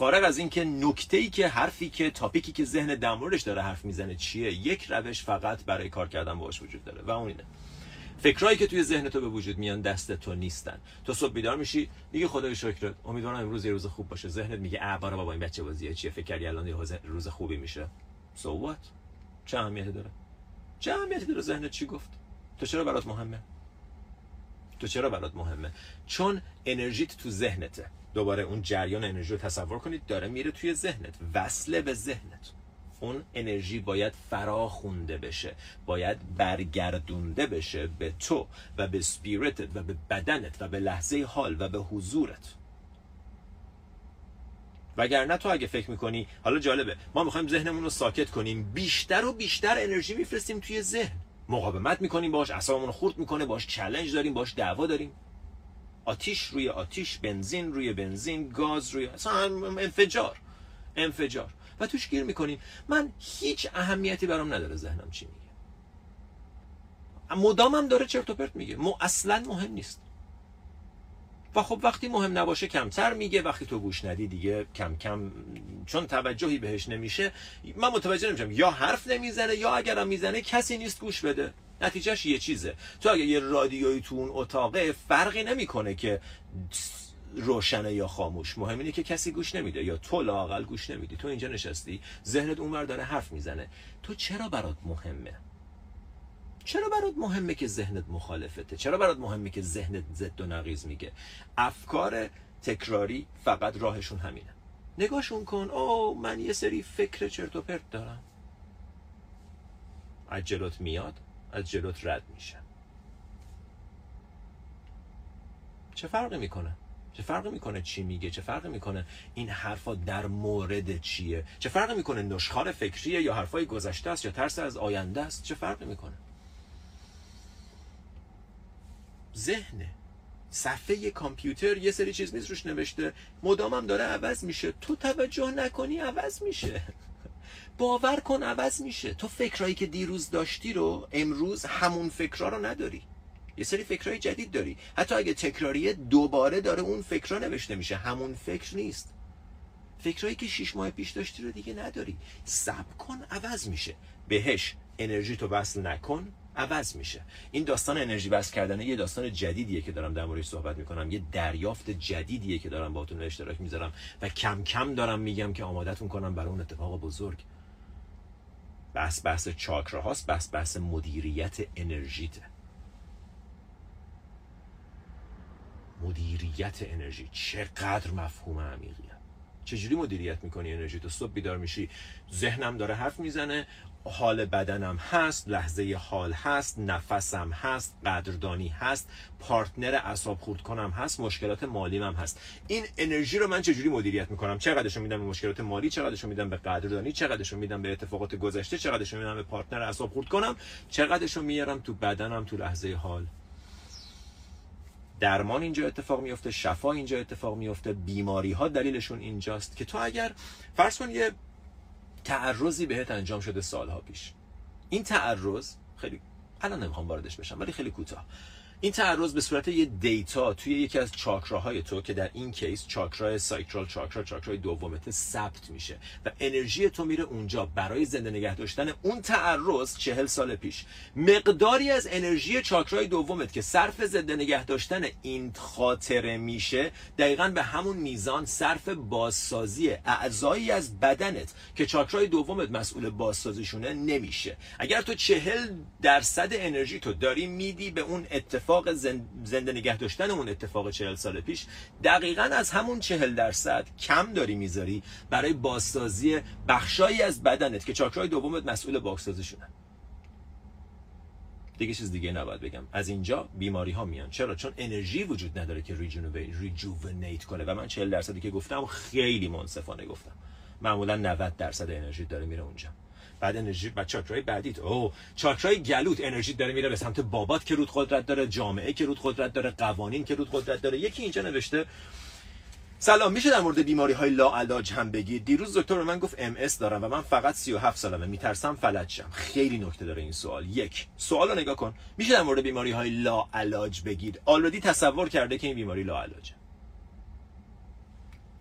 فارغ از اینکه نکته ای که حرفی که تاپیکی که ذهن در داره حرف می‌زنه چیه یک روش فقط برای کار کردن باش وجود داره و اون اینه. فکرایی که توی ذهن تو به وجود میان دست تو نیستن. تو صبح بیدار میشی دیگه خدای شکرت امیدوارم امروز یه روز خوب باشه. ذهنت میگه اه بابا این بچه بازیه چیه؟ فکر کردی الان یه روز خوبی میشه؟ So what چه اهمیتی داره؟ چه اهمیتی داره ذهنت چی گفت؟ تو چرا برات مهمه؟ تو چرا برات مهمه؟ چون انرژیت تو ذهنته. دوباره اون جریان انرژی رو تصور کنید داره میره توی ذهنت. وصله به ذهنت. اون انرژی باید فراخونده بشه باید برگردونده بشه به تو و به سپیرتت و به بدنت و به لحظه حال و به حضورت. وگرنه تو اگه فکر می‌کنی حالا جالبه ما می‌خوایم ذهنمون رو ساکت کنیم بیشتر و بیشتر انرژی میفرستیم توی ذهن. مقاومت می‌کنیم باش اعصابمون خورد می‌کنه باش چلنج داریم باش دعوا داریم. آتیش روی آتیش بنزین روی بنزین گاز روی انفجار انفجار. و توش گیر می‌کنیم. من هیچ اهمیتی برام نداره ذهنم چی میگه. مدامم داره چرت و پرت میگه. مو اصلا مهم نیست. و خب وقتی مهم نباشه کمتر میگه وقتی تو گوش ندی دیگه کم کم چون توجهی بهش نمیشه من متوجه نمیشم یا حرف نمی‌زنه یا اگرم می‌زنه کسی نیست گوش بده. نتیجهش یه چیزه. تو اگه یه رادیویی تو اون اتاقه فرقی نمی‌کنه که روشنه یا خاموش. مهم اینه که کسی گوش نمیده یا تو لاقل گوش نمیدی. تو اینجا نشستی ذهنت اونور داره حرف می‌زنه. تو چرا برات مهمه؟ چرا برات مهمه که ذهنت مخالفته؟ چرا برات مهمه که ذهنت ضد و نقیض میگه؟ افکار تکراری فقط راهشون همینه. نگاهشون کن. او من یه سری فکر چرت و پرت دارم. از جلوت میاد از جلوت رد میشه. چه فرقی می‌کنه؟ چه فرقی می‌کنه چی میگه؟ چه فرقی می‌کنه این حرفا در مورد چیه؟ چه فرقی می‌کنه نشخار فکریه یا حرفای گذشته است یا ترس از آینده است؟ چه فرقی می‌کنه؟ ذهنه. صفحه کامپیوتر یه سری چیز نیست روش نوشته. مدامم داره عوض میشه. تو توجه نکنی عوض میشه. باور کن عوض میشه. تو فکرایی که دیروز داشتی رو امروز همون فکرها رو نداری. یه سری فکرهای جدید داری. حتی اگه تکراریه دوباره داره اون فکرها نوشته میشه. همون فکر نیست. فکرهایی که شیش ماه پیش داشتی رو دیگه نداری. سب کن عوض میشه. بهش انرژی تو وصل نکن. عوض میشه. این داستان انرژی وصل کردن یه داستان جدیدیه که دارم در موردش صحبت می‌کنم. یه دریافت جدیدیه که دارم باهاتون اشتراک می‌ذارم و کم کم دارم میگم که آمادتون کنم برای اون اتفاق بزرگ. بحث بحث چاکرا هاست بحث بحث مدیریت انرژیته مدیریت انرژی. چقدر مفهوم عمیقیه. چجوری مدیریت می‌کنی انرژی تو؟ صبح بیدار میشی ذهنم داره حرف می‌زنه حال بدنم هست لحظه حال هست نفسم هست قدردانی هست پارتنر اعصاب خورد کنم هست مشکلات مالیم هم هست. این انرژی رو من چجوری مدیریت می‌کنم؟ چقدرشو میدم به مشکلات مالی؟ چقدرشو میدم به قدردانی؟ چقدرشو میدم به اتفاقات گذشته؟ چقدرشو میدم به پارتنر اعصاب خورد کنم چقدرشو میارم تو بدنم تو لحظه حال؟ درمان اینجا اتفاق میفته شفا اینجا اتفاق میفته بیماری ها دلیلشون اینجاست که تو اگر فرض کن یه تعرضی بهت انجام شده سالها پیش. این تعرض خیلی الان نمی‌خوام واردش بشم ولی خیلی کوتاه. این تعرض به صورت یه data توی یکی از چاکراهای تو که در این case چاکرای sacral chakra چاکرای دومته ثبت میشه و انرژی تو میره اونجا. برای زنده نگه داشتن اون تعرض چهل سال پیش. مقداری از انرژی چاکرای دومت که صرف زنده نگه داشتن این خاطره میشه دقیقا به همون میزان صرف بازسازی اعضایی از بدنت که چاکرای دومت مسئول بازسازیشونه نمیشه. اگر تو چهل درصد انرژی تو داری میدی به اون اتفاق اتفاق زنده نگه داشتن اون اتفاق چهل سال پیش. دقیقا از همون چهل درصد کم داری می‌ذاری برای بازسازی بخشایی از بدنت که چاکرای دومت مسئول بازسازیشونن دیگه چیز دیگه نباید بگم. از اینجا بیماری ها میان. چرا؟ چون انرژی وجود نداره که ریجوونیت کنه. و من 40 درصدی که گفتم خیلی منصفانه گفتم. معمولا 90 درصد انرژی داره میره اونجا. بعد انرژی بعد چاکرای بعدیت. او چاکرای گلوت انرژی داره میره به سمت بابات که رود قدرت داره جامعه که رود قدرت داره قوانین که رود قدرت داره. یکی اینجا نوشته سلام میشه در مورد بیماری های لاعلاج هم بگید؟ دیروز دکتر من گفت ام دارم و من فقط 37 سالمه میترسم فلج شم. خیلی نکته داره این سوال. یک سوال رو نگاه کن. میشه در مورد بیماری های لاعلاج بگید؟ آلردی تصور کرده که این بیماری لاعلاجه.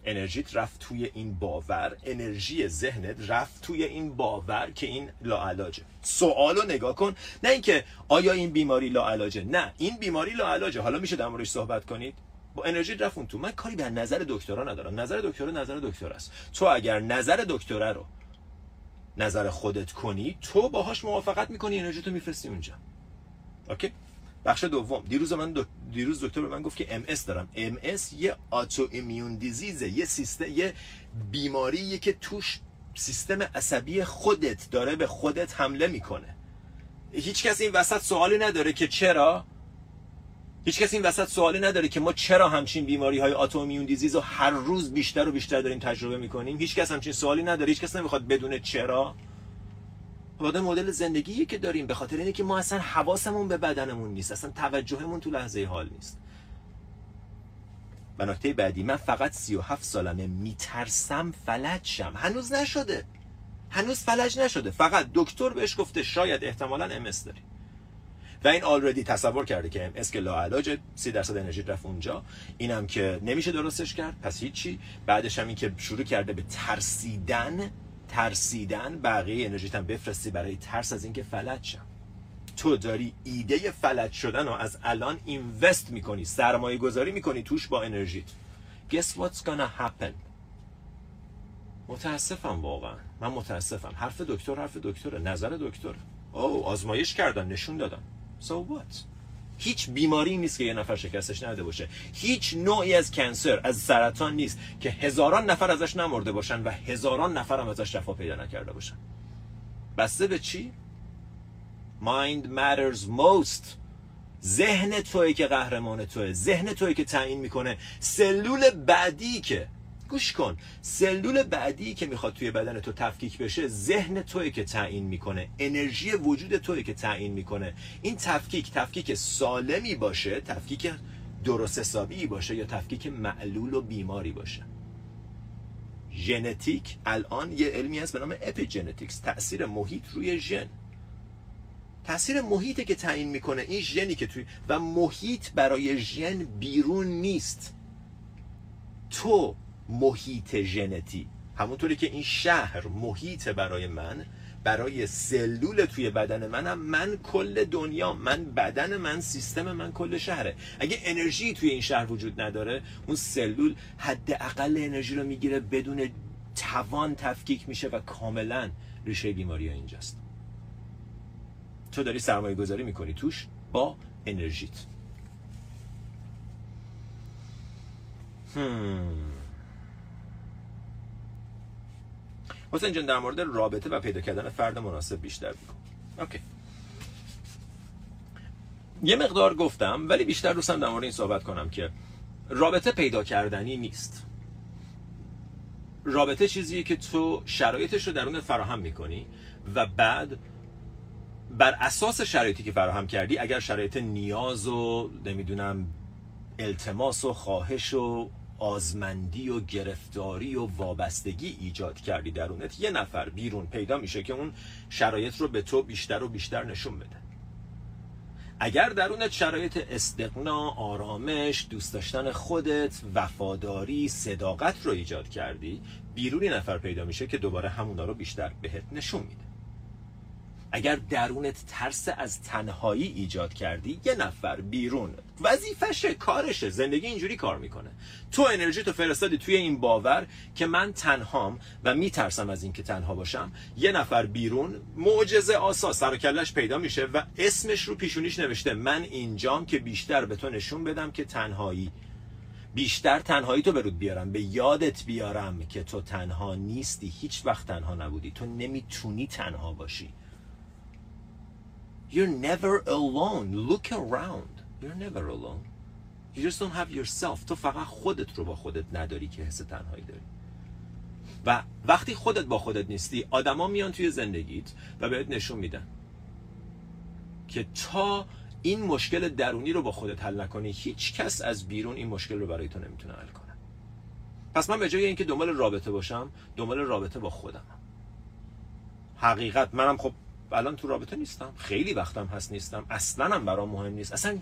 انرژیت رفت توی این باور انرژی ذهنت رفت توی این باور که این لاعلاجه. سوال رو نگاه کن. نه اینکه آیا این بیماری لاعلاجه؟ نه این بیماری لاعلاجه. حالا میشه در موردش صحبت کنید. با انرژی رفت تو. من کاری به نظر دکترا ندارم. نظر دکترا نظر دکتر است. تو اگر نظر دکتره رو نظر خودت کنی تو باهاش موافقت می‌کنی انرژی تو میفرستی اونجا. اوکی؟ بخش دوم. دیروز من دیروز دکتر به من گفت که ام دارم. ام یه آتو ایمیون دیزیزه یه سیستم یه بیماریه که توش سیستم عصبی خودت داره به خودت حمله می‌کنه. هیچ کس این وسط سوالی نداره که چرا؟ هیچ کسی این وسط سوالی نداره که ما چرا همچین بیماری های آتومیون دیزیز رو هر روز بیشتر و بیشتر داریم تجربه می‌کنیم. هیچ کس همچین سوالی نداره. هیچ کس نمی‌خواد بدونه چرا. خب مدل زندگیه که داریم به خاطر اینه که ما اصلا حواسمون به بدنمون نیست اصلا توجهمون تو لحظه حال نیست. و نکته بعدی من فقط 37 سالمه میترسم فلج شم. هنوز نشده. هنوز فلج نشده. فقط دکتر بهش گفته شاید احتمالا ام‌اس داری. و این already تصور کرده که ام‌اس که لاعلاج 30 درصد انرژی رفت اونجا. اینم که نمیشه درستش کرد. پس هیچی. بعدش هم این که شروع کرده به ترسیدن ترسیدن بقیه انرژیت هم بفرستی برای ترس از اینکه فلج شم. تو داری ایده فلج شدن رو از الان invest می‌کنی سرمایه گذاری می‌کنی توش با انرژیت. Guess what's gonna happen? متاسفم واقعا. من متاسفم. حرف دکتر حرف دکتره. نظر دکتر او آزمایش کردن نشون دادن. So what? هیچ بیماری نیست که یه نفر شکستش نده باشه. هیچ نوعی از کنسر از سرطان نیست که هزاران نفر ازش نمرده باشن و هزاران نفر هم ازش شفا پیدا نکرده باشن. بسته به چی؟ Mind matters most. ذهن توئه که قهرمان توئه ذهن توئه که تعیین می‌کنه. سلول بعدی که گوش کن. سلول بعدی که می‌خواد توی بدن تو تفکیک بشه ذهن توئه که تعیین می‌کنه. انرژی وجود توئه که تعیین می‌کنه. این تفکیک تفکیک سالمی باشه تفکیک درست حسابی باشه یا تفکیک معلول و بیماری باشه. ژنتیک الان یه علمی هست به نام epigenetics. تاثیر محیط روی ژن. تاثیر محیطه که تعیین می‌کنه این ژنی که توی و محیط برای ژن بیرون نیست. تو محیط ژنتی. همونطوری که این شهر محیط برای من برای سلول توی بدن منم من کل دنیا من بدن من سیستم من کل شهره. اگه انرژی توی این شهر وجود نداره اون سلول حداقل انرژی رو می‌گیره بدون توان تفکیک میشه و کاملا ریشه بیماری ها اینجاست. تو داری سرمایه گذاری می‌کنی توش با انرژیت. Hmm. حسین جان در مورد رابطه و پیدا کردن فرد مناسب بیشتر بگو اوکی. یه مقدار گفتم ولی بیشتر دوستم در مورد این صحبت کنم که رابطه پیدا کردنی نیست. رابطه چیزیه که تو شرایطش رو درون فراهم می‌کنی و بعد بر اساس شرایطی که فراهم کردی اگر شرایط نیاز و نمی‌دونم التماس و خواهش و آزمندی و گرفتاری و وابستگی ایجاد کردی درونت. یه نفر بیرون پیدا میشه که اون شرایط رو به تو بیشتر و بیشتر نشون بده. اگر درونت شرایط استقنا، آرامش، دوست داشتن خودت، وفاداری، صداقت رو ایجاد کردی بیرونی نفر پیدا میشه که دوباره همونا رو بیشتر بهت نشون میده. اگر درونت ترس از تنهایی ایجاد کردی یه نفر بیرون. وظیفشه کارشه. زندگی اینجوری کار می‌کنه. تو انرژی تو فرستادی توی این باور که من تنهام و میترسم از اینکه تنها باشم. یه نفر بیرون معجزه آسا سر و پیدا میشه و اسمش رو پیشونیش نوشته. من اینجام که بیشتر به تو نشون بدم که تنهایی. بیشتر تنهایی تو برود بیارم. به یادت بیارم که تو تنها نیستی. هیچ وقت تنها نبودی. تو نمی‌تونی تنها باشی. You're never alone. Look around. You're never alone. You just don't have yourself. تو فقط خودت رو با خودت نداری که حس تنهایی داری. و وقتی خودت با خودت نیستی آدما میان توی زندگیت و بهت نشون میدن که تا این مشکل درونی رو با خودت حل نکنی هیچ کس از بیرون این مشکل رو برای تو نمی‌تونه حل کنه پس من به جای اینکه دنبال رابطه باشم دنبال رابطه با خودم حقیقت منم خب الان تو رابطه نیستم. خیلی وقتم هست نیستم. اصلا هم برام مهم نیست. اصلا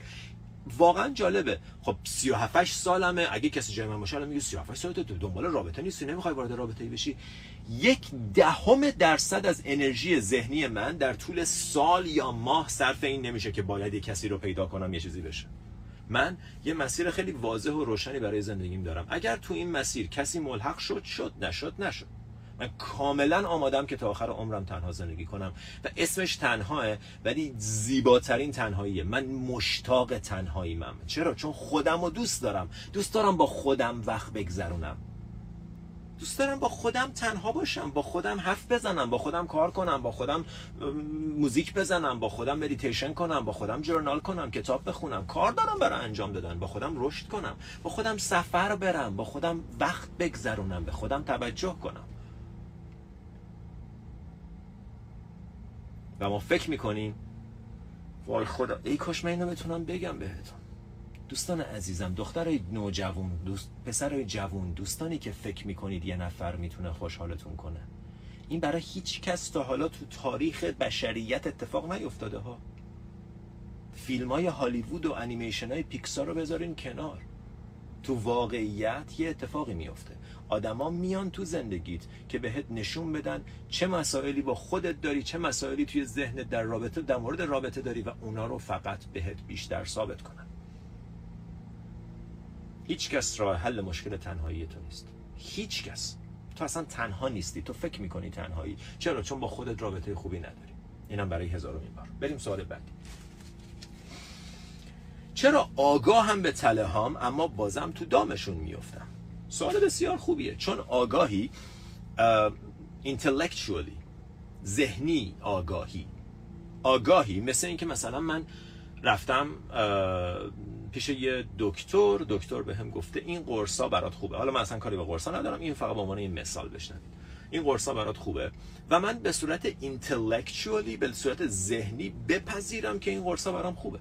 واقعا جالبه. خب 37 سالمه. اگه کسی جای من باشه الان میگه 37 سالته. تو دنبال رابطه نیستی. نمی‌خوای وارد رابطه ای بشی. یک دهم درصد از انرژی ذهنی من در طول سال یا ماه صرف این نمیشه که باید یه کسی رو پیدا کنم یه چیزی بشه. من یه مسیر خیلی واضح و روشنی برای زندگیم دارم. اگر تو این مسیر کسی ملحق شد شد. نشد نشد. من کاملا آمادم که تا آخر عمرم تنها زندگی کنم. و اسمش تنهاه ولی زیباترین تنهاییه. من مشتاق تنهاییمم چرا؟ چون خودم رو دوست دارم. دوست دارم با خودم وقت بگذرونم. دوست دارم با خودم تنها باشم. با خودم حرف بزنم. با خودم کار کنم. با خودم موزیک بزنم. با خودم مدیتیشن کنم. با خودم journal کنم. کتاب بخونم. کار دارم برای انجام دادن. با خودم رشد کنم. با خودم سفر برم. با خودم وقت بگذرونم. به خودم توجه کنم. و ما فکر می‌کنیم وای خدا ای کاش من اینو بتونم بگم بهتون. دوستان عزیزم دخترای نوجوان دوست پسرای جوون دوستانی که فکر می‌کنید یه نفر می‌تونه خوشحالتون کنه. این برای هیچ کس تا حالا تو تاریخ بشریت اتفاق نیفتاده ها. فیلم های هالیوود و انیمیشن های پیکسار رو بذارین کنار. تو واقعیت یه اتفاقی میفته آدما میان تو زندگیت که بهت نشون بدن چه مسائلی با خودت داری چه مسائلی توی ذهنت در رابطه در مورد رابطه داری و اونا رو فقط بهت بیشتر ثابت کنن. هیچ کس راه حل مشکل تنهایی تو نیست. هیچ کس. تو اصلا تنها نیستی. تو فکر می‌کنی تنهایی. چرا؟ چون با خودت رابطه خوبی نداری. اینم برای هزارمین بار. بریم سوال بعدی. چرا آگاه هم به تله هام اما بازم تو دامشون میفتم سوال بسیار خوبیه. چون آگاهی intellectually ذهنی آگاهی. آگاهی مثل اینکه مثلا من رفتم پیش یه دکتر دکتر به هم گفته این قرصا برات خوبه. حالا من اصلا کاری با قرصا ندارم این فقط به عنوان این مثال بشنوید. این قرصا برات خوبه. و من به صورت اینتלקچوالی به صورت ذهنی بپذیرم که این قرصا برام خوبه.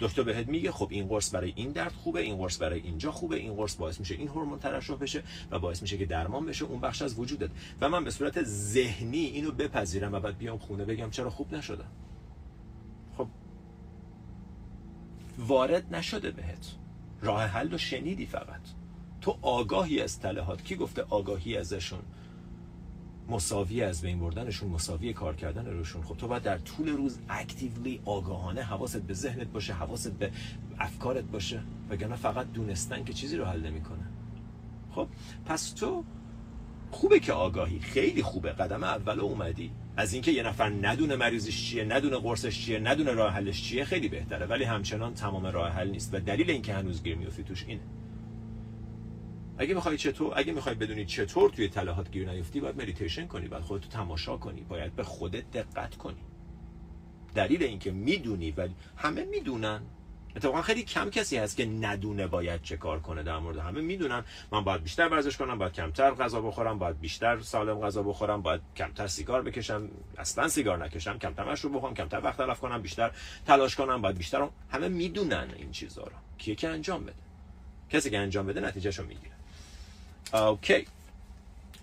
دکتر بهت میگه خب این قرص برای این درد خوبه این قرص برای اینجا خوبه این قرص باعث میشه این هورمون ترشح بشه و باعث میشه که درمان بشه اون بخش از وجودت. و من به صورت ذهنی اینو بپذیرم و بعد بیام خونه بگم چرا خوب نشدم خب وارد نشده بهت. راه حل رو شنیدی فقط. تو آگاهی از تلهات کی گفته آگاهی ازشون؟ مساوی از بین بردنشون مساوی کار کردن روشون خب تو باید در طول روز اکتیولی آگاهانه حواست به ذهنت باشه حواست به افکارت باشه وگرنه فقط دونستن که چیزی رو حل نمی‌کنه. خب پس تو خوبه که آگاهی خیلی خوبه. قدم اول اومدی. از اینکه یه نفر ندونه مریضش چیه ندونه قرصش چیه ندونه راه حلش چیه خیلی بهتره. ولی همچنان تمام راه حل نیست. و دلیل اینکه هنوز گیر میافتی توش اینه. اگه می‌خوای چطور اگه می‌خوای بدونی چطور توی تلهات گیر نیفتی باید مدیتیشن کنی باید خودتو تماشا کنی باید به خودت دقت کنی. دلیل اینکه می‌دونی ولی همه می‌دونن. اتفاقا خیلی کم کسی هست که ندونه باید چه کار کنه در مورد همه. می‌دونن من باید بیشتر ورزش کنم باید کمتر غذا بخورم باید بیشتر سالم غذا بخورم باید کمتر سیگار بکشم اصلا سیگار نکشم کمتر مشروب بخورم کمتر وقت تلف کنم بیشتر تلاش کنم باید بیشتر همه می‌دونن این چیزا رو. کیه که انجام بده؟ کسی که انجام بده نتیجهشو می‌گیره. اوکی.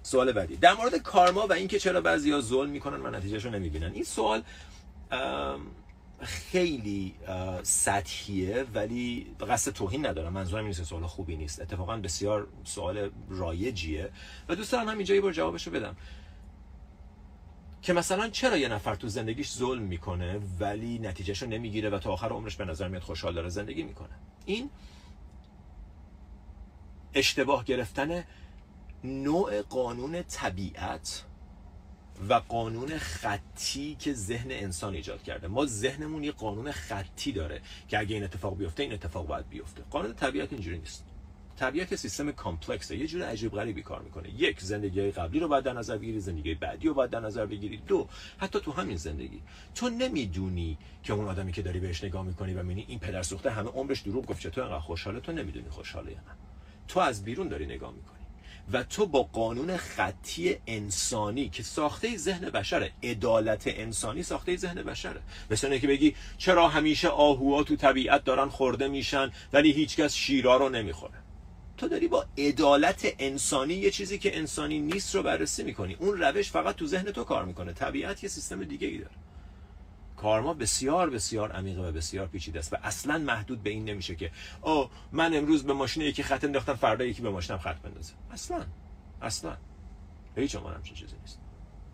سوال بعدی. در مورد کارما و اینکه چرا بعضیا ظلم می‌کنن و نتیجهشو نمی‌بینن. این سوال خیلی سطحیه ولی قصد توهین ندارم. منظورم این سوال خوبی نیست. اتفاقا بسیار سوال رایجیه. و دوست دارم همینجا یه بار جوابشو بدم. که مثلا چرا یه نفر تو زندگیش ظلم می‌کنه ولی نتیجهشو نمی‌گیره و تا آخر عمرش به نظر میاد خوشحال داره زندگی می‌کنه؟ این اشتباه گرفتن نوع قانون طبیعت و قانون خطی که ذهن انسان ایجاد کرده. ما ذهنمون یه قانون خطی داره که اگه این اتفاق بیفته این اتفاق باید بیفته. قانون طبیعت اینجوری نیست. طبیعت سیستم کامپلکسه. یه جور عجیب غریبی کار می‌کنه. یک زندگی قبلی رو باید در نظر بگیری زندگی بعدی رو باید در نظر بگیری. دو حتی تو همین زندگی. تو نمی‌دونی که اون آدمی که داری بهش نگاه می‌کنی و می‌بینی این پدر سوخته همه عمرش دروغ گفت چطور انقدر خوشحاله؟ تو نمی‌دونی خوشحاله یا نه. تو از بیرون داری نگاه می‌کنی و تو با قانون خطی انسانی که ساخته ذهن بشره عدالت انسانی ساخته ذهن بشره. مثل که بگی چرا همیشه آهوها تو طبیعت دارن خورده میشن ولی هیچکس شیرا رو نمی‌خوره. تو داری با عدالت انسانی یه چیزی که انسانی نیست رو بررسی می‌کنی. اون روش فقط تو ذهن تو کار می‌کنه. طبیعت یه سیستم دیگه ای داره. کارما بسیار بسیار عمیقه و بسیار پیچیده است و اصلا محدود به این نمیشه که او من امروز به ماشین یکی خط انداختم فردا یکی به ماشینم خط بندازه. اصلا اصلا. هیچ هم همچین چیزی نیست.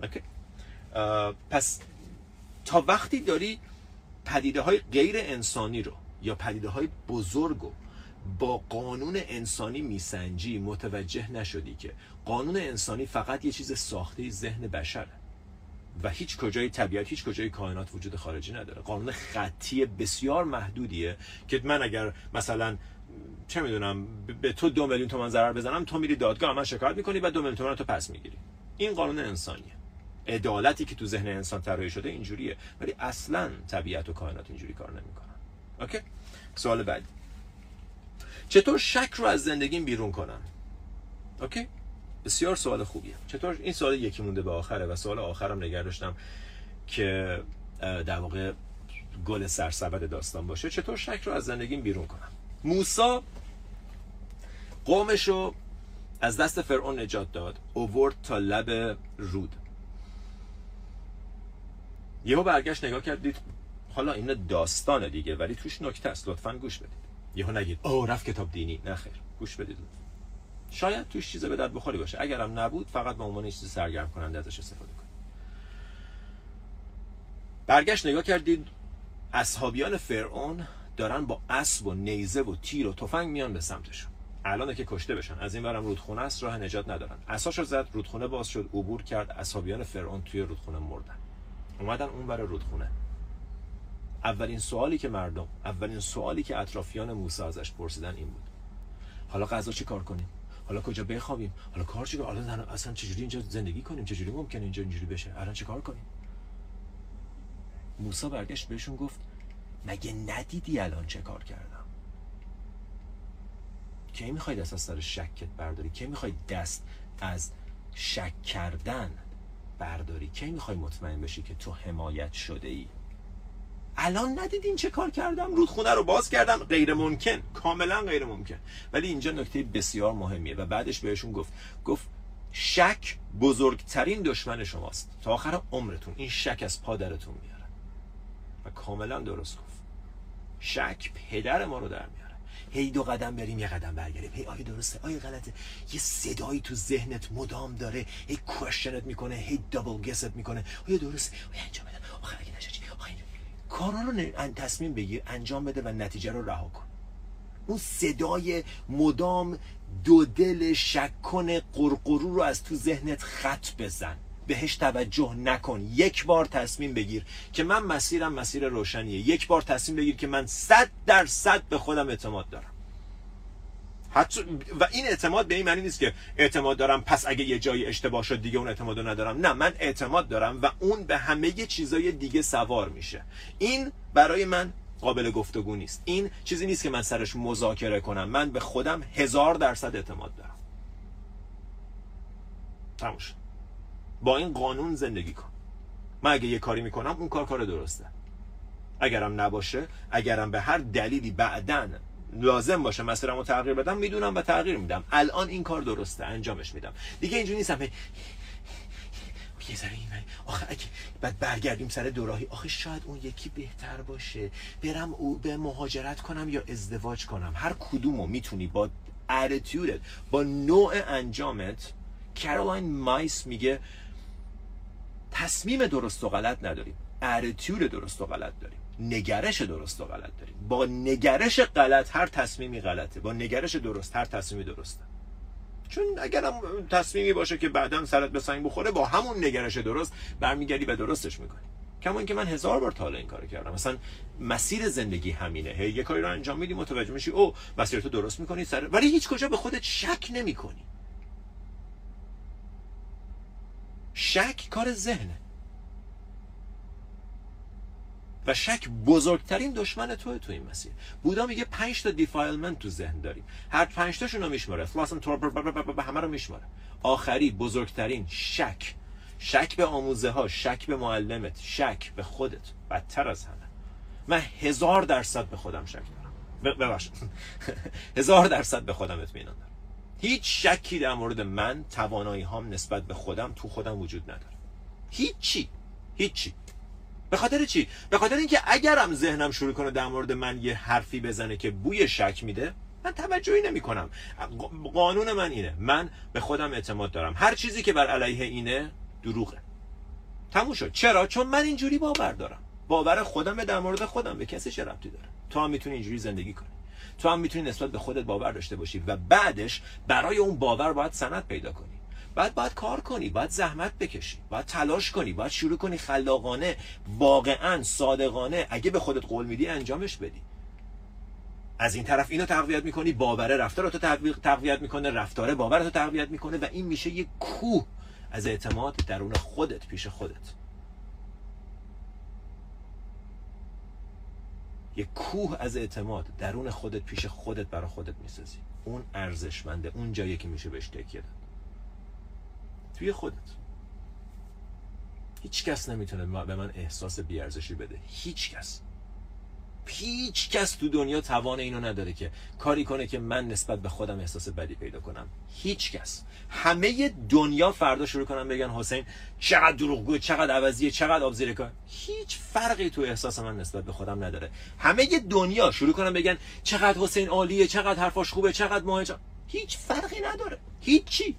اوکی پس تا وقتی داری پدیده های غیر انسانی رو یا پدیده های بزرگ رو با قانون انسانی میسنجی متوجه نشدی که قانون انسانی فقط یه چیز ساخته ذهن بشره. و هیچ کجای طبیعت هیچ کجای کائنات وجود خارجی نداره. قانون خطی بسیار محدودیه که من اگر مثلا چه می‌دونم به تو دو میلیون تومان ضرر بزنم تو میری دادگاه من شکایت می‌کنی و دو میلیون تومان تو پس می‌گیری. این قانون انسانیه. عدالتی که تو ذهن انسان طراحی شده اینجوریه. ولی اصلا طبیعت و کائنات اینجوری کار نمی‌کنن. اوکی؟ سوال بعدی. چطور شک رو از زندگیم بیرون کنم؟ اوکی؟ بسیار سوال خوبیه. چطور این سوال یکی مونده به آخره؟ و سوال آخرم نگه داشتم که در واقع گل سرسبد داستان باشه. چطور شک رو از زندگیم بیرون کنم؟ موسا قومش رو از دست فرعون نجات داد. اوورد تا لب رود. یهو برگشت نگاه کردید حالا این داستان دیگه ولی توش نکته است. لطفا گوش بدید. یهو نگید او رفت کتاب دینی. نه خیر. گوش بدید. شاید توش چیز به درد بخوری باشه. اگرم نبود فقط به عنوان چیز سرگرم کننده ازش استفاده کنید برگشت نگاه کردید اصحابیان فرعون دارن با اسب و نیزه و تیر و تفنگ میان به سمتشون. الان که کشته بشن. از این برم رودخونه است راه نجات ندارن. اساشو زد رودخونه باز شد عبور کرد اصحابیان فرعون توی رودخونه مردن. اومدن اون برای رودخونه. اولین سوالی که مردم اولین سوالی که اطرافیان موسی ازش پرسیدن این بود. حالا غذا چی کار کنیم؟ حالا کجا بخوابیم؟ حالا کار چی حالا اصلا چجوری اینجا زندگی کنیم؟ چجوری ممکنه اینجا اینجوری بشه؟ الان چه کار کنیم؟ موسی برگشت بهشون گفت مگه ندیدی الان چه کار کردم؟ کی می‌خوای دست از سر شکت برداری؟ کی می‌خوای دست از شک کردن برداری؟ کی می‌خوای مطمئن بشی که تو حمایت شده ای الان ندیدین چه کار کردم؟ رودخونه رو باز کردم. غیر ممکن. کاملا غیر ممکن. ولی اینجا نکته بسیار مهمیه و بعدش بهشون گفت. گفت شک بزرگترین دشمن شماست. تا آخر عمرتون. این شک از پادرتون میاره. و کاملا درست گفت. شک پدر ما رو در میاره. هی دو قدم بریم یه قدم برگردیم. هی آیا درسته؟ آیا غلطه؟ یه صدایی تو ذهنت مدام داره. هی کوشنت می‌کنه. هی دابل گست می‌کنه. آیا درسته؟ آیا انجام بده آخه اگه نشه چی؟ کارا رو تصمیم بگیر انجام بده و نتیجه رو رها کن. اون صدای مدام دو دل شکن قرقرو رو از تو ذهنت خط بزن. بهش توجه نکن. یک بار تصمیم بگیر که من مسیرم مسیر روشنیه. یک بار تصمیم بگیر که من صد درصد به خودم اعتماد دارم. و این اعتماد به این معنی نیست که اعتماد دارم پس اگه یه جایی اشتباه شد دیگه اون اعتماد رو ندارم. نه من اعتماد دارم و اون به همه چیزای دیگه سوار میشه. این برای من قابل گفتگو نیست. این چیزی نیست که من سرش مذاکره کنم. من به خودم هزار درصد اعتماد دارم. تموش با این قانون زندگی کن. من اگه یه کاری می‌کنم اون کار کار درسته. اگرم نباشه اگرم به هر دلیلی بعدن لازم باشه مسیرمو تغییر بدم می‌دونم و تغییر میدم. الان این کار درسته انجامش میدم. دیگه اینجوری نیستم. یه ذره این آخه اگه بعد برگردیم سر دوراهی آخه شاید اون یکی بهتر باشه. برم او به مهاجرت کنم یا ازدواج کنم. هر کدومو می‌تونی با اتیتودت با نوع انجامت کارولاین مایس میگه تصمیم درست و غلط نداریم. اتیتود درست و غلط داریم. نگرش درست و غلط داریم. با نگرش غلط هر تصمیمی غلطه. با نگرش درست هر تصمیمی درسته. چون اگرم تصمیمی باشه که بعدا سرت به سنگ بخوره با همون نگرش درست برمیگردی و درستش می‌کنی. کما که من هزار بار تا این کارو کردم. مثلا مسیر زندگی همینه. هی یه کاری رو انجام میدی متوجه میشی او مسیر تو درست می‌کنی سر ولی هیچ کجا به خودت شک نمی‌کنی. شک کار ذهنه. و شک بزرگترین دشمن تو تو این مسیر. بودا میگه 5 تا دیفایلمنت تو ذهن داریم. هر 5 تاشون رو میشماره. فلاسن تور به همه رو میشماره. آخری بزرگترین شک. شک به آموزه ها شک به معلمت شک به خودت. بدتر از همه. من هزار درصد به خودم شک دارم. ببخش هزار درصد به خودم اطمینان دارم. هیچ شکی در مورد من توانایی هام نسبت به خودم تو خودم وجود نداره. هیچی. هیچی. به خاطر چی؟ به خاطر اینکه اگرم ذهنم شروع کنه در مورد من یه حرفی بزنه که بوی شک میده من توجهی نمی کنم قانون من اینه. من به خودم اعتماد دارم. هر چیزی که بر علیه اینه دروغه. تموم شد. چرا؟ چون من اینجوری باور دارم. باور خودم در مورد خودم. به کسی چه ربطی داره؟ تو هم می‌تونی اینجوری زندگی کنی. تو هم می‌تونی نسبت به خودت باور داشته باشی و بعدش برای اون باور باید سند پیدا کنی. بعد باید کار کنی باید زحمت بکشی باید تلاش کنی باید شروع کنی خلاقانه واقعا صادقانه. اگه به خودت قول میدی انجامش بدی. از این طرف اینو تقویت می‌کنی باور رفتار تو تقویت می‌کنه رفتاره باور تو تقویت می‌کنه و این میشه یه کوه از اعتماد درون خودت پیش خودت. یه کوه از اعتماد درون خودت پیش خودت برای خودت می‌سازی. اون ارزشمنده اون جایی که میشه بهش تکیه داد. توی خودت. هیچ کس نمی‌تونه به من احساس بیارزشی بده. هیچ کس. هیچ کس تو دنیا توان اینو نداره که کاری کنه که من نسبت به خودم احساس بدی پیدا کنم. هیچ کس. همه دنیا فردا شروع کنم بگن حسین چقدر دروغگو چقدر عوضیه چقدر آبزیره کن هیچ فرقی تو احساس من نسبت به خودم نداره. همه دنیا شروع کنم بگن چقدر حسین عالیه چقدر حرفاش خوبه چقدر ماهجا هیچ فرقی نداره. هیچی.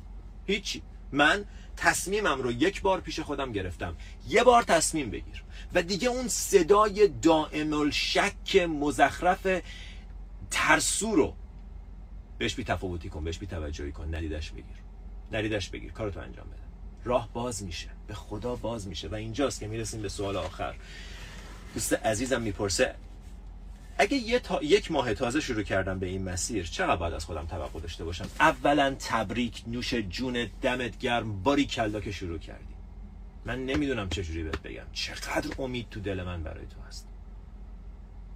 هیچی. من تصمیمم رو یک بار پیش خودم گرفتم. یه بار تصمیم بگیر. و دیگه اون صدای دائم الشک مزخرف ترسو رو بهش بی تفاوتی کن بهش بی توجهی کن. ندیدش بگیر. ندیدش بگیر. کارتو انجام بده. راه باز میشه. به خدا باز میشه. و اینجاست که می‌رسیم به سوال آخر. دوست عزیزم می‌پرسه اگه یه تا... یک ماه تازه شروع کردم به این مسیر چقدر باید از خودم توقع داشته باشم؟ اولا تبریک نوش جون دمت گرم باریکلا که شروع کردی. من نمی‌دونم چجوری بهت بگم. چقدر امید تو دل من برای تو هست.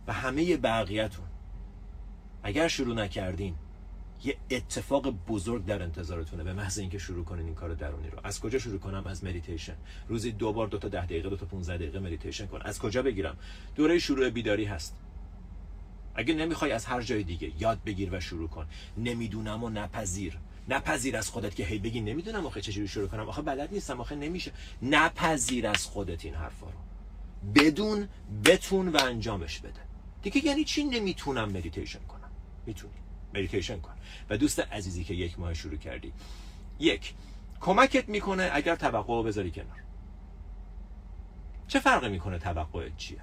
و همه بقیهتون اگر شروع نکردین یه اتفاق بزرگ در انتظارتونه به محض اینکه شروع کنین این کار درونی رو. از کجا شروع کنم؟ از مدیتیشن. روزی دو بار دو تا ده دقیقه دو تا 15 دقیقه مدیتیشن کن. از کجا بگیرم؟ دوره شروع بیداری هست. اگه نمی‌خوای از هر جای دیگه یاد بگیر و شروع کن. نمی‌دونم و نپذیر. نپذیر از خودت که هی بگی نمی‌دونم آخه چجوری شروع کنم. آخه بلد نیستم آخه نمیشه. نپذیر از خودت این حرفا رو. بدون بتون و انجامش بده. دیگه یعنی چی نمی‌تونم مدیتیشن کنم؟ می‌تونی. مدیتیشن کن. و دوست عزیزی که یک ماه شروع کردی. یک کمکت می‌کنه اگر توقع بذاری کنار. چه فرقی می‌کنه توقعت چیه؟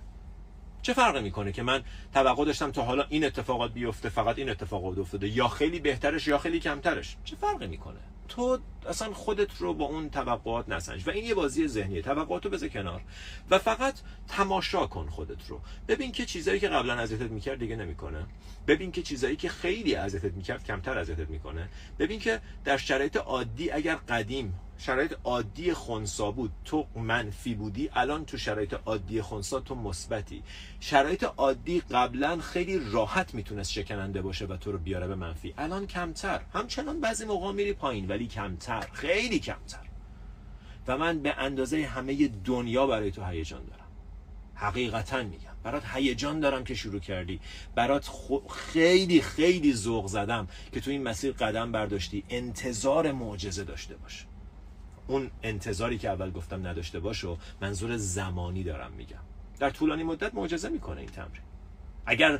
چه فرقی می‌کنه که من توقع داشتم تا حالا این اتفاقات بیفته فقط این اتفاقات افتاده یا خیلی بهترش یا خیلی کمترش؟ چه فرقی می‌کنه؟ تو اصلا خودت رو با اون توقعات نسنج. و این یه بازی ذهنیه. توقعات رو بذار کنار. و فقط تماشا کن خودت رو. ببین که چیزایی که قبلا اذیتت می‌کرد دیگه نمی‌کنه. ببین که چیزایی که خیلی اذیتت می‌کرد کمتر اذیتت می‌کنه. ببین که در شرایط عادی اگر قدیم شرایط عادی خونسا بود. تو منفی بودی الان تو شرایط عادی خونسا تو مثبتی. شرایط عادی قبلا خیلی راحت می‌تونست شکننده باشه و تو رو بیاره به منفی. الان کمتر. همچنان بعضی موقع میری پایین ولی کمتر. خیلی کمتر. و من به اندازه همه دنیا برای تو هیجان دارم. حقیقتا میگم. برات هیجان دارم که شروع کردی. برات خیلی خیلی ذوق زدم که تو این مسیر قدم برداشتی. انتظار معجزه داشته باش. اون انتظاری که اول گفتم نداشته باش و منظور زمانی دارم میگم. در طولانی مدت معجزه می‌کنه این تمرین. اگر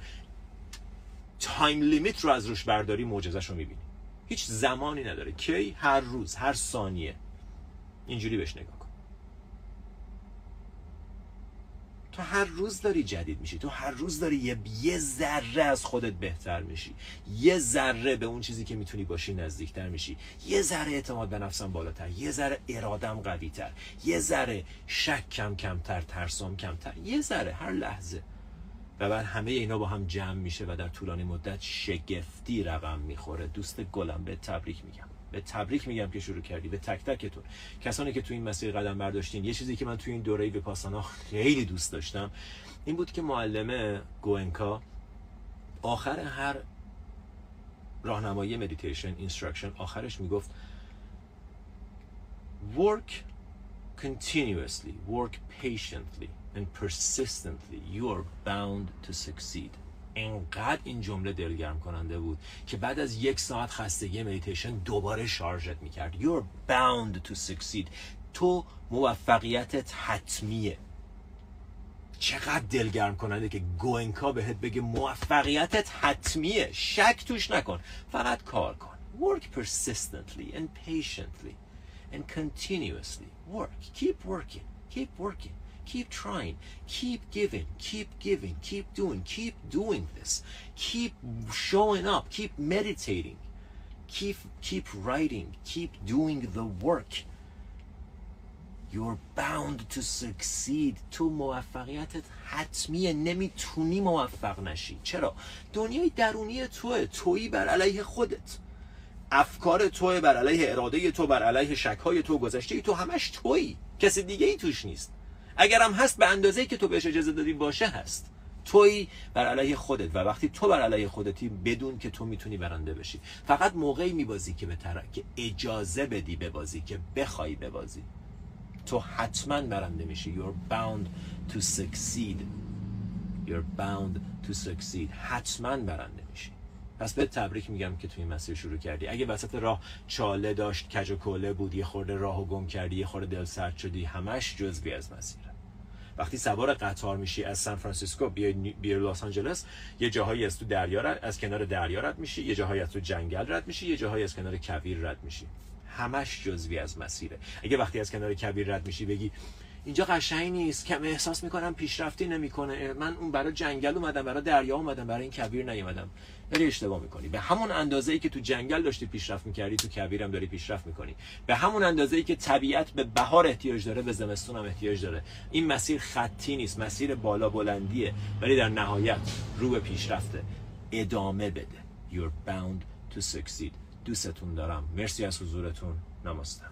تایم لیمیت رو از روش برداری معجزش رو می‌بینی. هیچ زمانی نداره. کی؟ هر روز هر ثانیه. اینجوری بهش نگاه تو هر روز داری جدید میشی تو هر روز داری یه, یه ذره از خودت بهتر میشی. یه ذره به اون چیزی که می‌تونی باشی نزدیکتر میشی. یه ذره اعتماد به نفسم بالاتر یه ذره ارادم قویتر یه ذره شک کم کمتر ترسام کمتر یه ذره هر لحظه. و بعد همه اینا با هم جمع میشه و در طولانی مدت شگفتی رقم می‌خوره. دوست گلم به تبریک میگم. به تبریک میگم که شروع کردی به تک تکتون کسانی که تو این مسیر قدم برداشتین یه چیزی که من تو این دوره ویپاسانا خیلی دوست داشتم این بود که معلمه گوئنکا آخر هر راهنمایی meditation instruction آخرش می‌گفت work continuously work patiently and persistently you are bound to succeed. انقدر این جمله دلگرم کننده بود که بعد از یک ساعت خستگی مدیتیشن دوباره شارژت می‌کرد. You're bound to succeed. تو موفقیتت حتمیه. چقدر دلگرم کننده که گوینکا بهت بگه موفقیتت حتمیه. شک توش نکن. فقط کار کن. Work persistently and patiently and continuously. Work. Keep working. Keep working. Keep trying keep giving keep giving keep doing keep doing this keep showing up keep meditating keep keep writing keep doing the work You're bound to succeed تو موفقیتت حتمیه نمی‌تونی موفق نشی چرا؟ دنیای درونی توه تویی بر علیه خودت افکار توی بر علیه اراده تو بر علیه شکهای تو گذشته تو همش تویی کسی دیگه ای توش نیست اگرم هست به اندازه که تو بهش اجازه دادی باشه هست. تویی بر علیه خودت و وقتی تو بر علیه خودتی بدون که تو می‌تونی برنده بشی. فقط موقعی میبازی که به که اجازه بدی ببازی که بخوای ببازی. تو حتما برنده میشی. You're bound to succeed. You're bound to succeed. حتما برنده میشی. پس به تبریک میگم که تو این مسیر شروع کردی. اگه وسط راه چاله داشت کج و کوله بود یه خورده راهو گم کردی یه خورده دل سرد شدی همش جزوی از مسیره وقتی سوار قطار میشی از سان فرانسیسکو بیای لس آنجلس یه جاهایی از تو دریا از کنار دریا رد میشی یه جاهایی از تو جنگل رد میشی یه جاهایی از کنار کویر رد میشی. همش جزوی از مسیره. اگه وقتی از کنار کویر رد میشی بگی اینجا قشنگ نیست. کم احساس می‌کنم پیشرفتی نمی‌کنه. من اون برای جنگل اومدم برای دریا اومدم برای این کویر نیومدم. داری اشتباه می‌کنی. به همون اندازه ای که تو جنگل داشتی پیشرفت می‌کردی تو کویر هم داری پیشرفت می‌کنی. به همون اندازه ای که طبیعت به بهار احتیاج داره به زمستون هم احتیاج داره. این مسیر خطی نیست. مسیر بالا بلندیه. ولی در نهایت رو به پیشرفته ادامه بده. You're bound to succeed. دوستتون دارم. مرسی از حضورتون. نماستم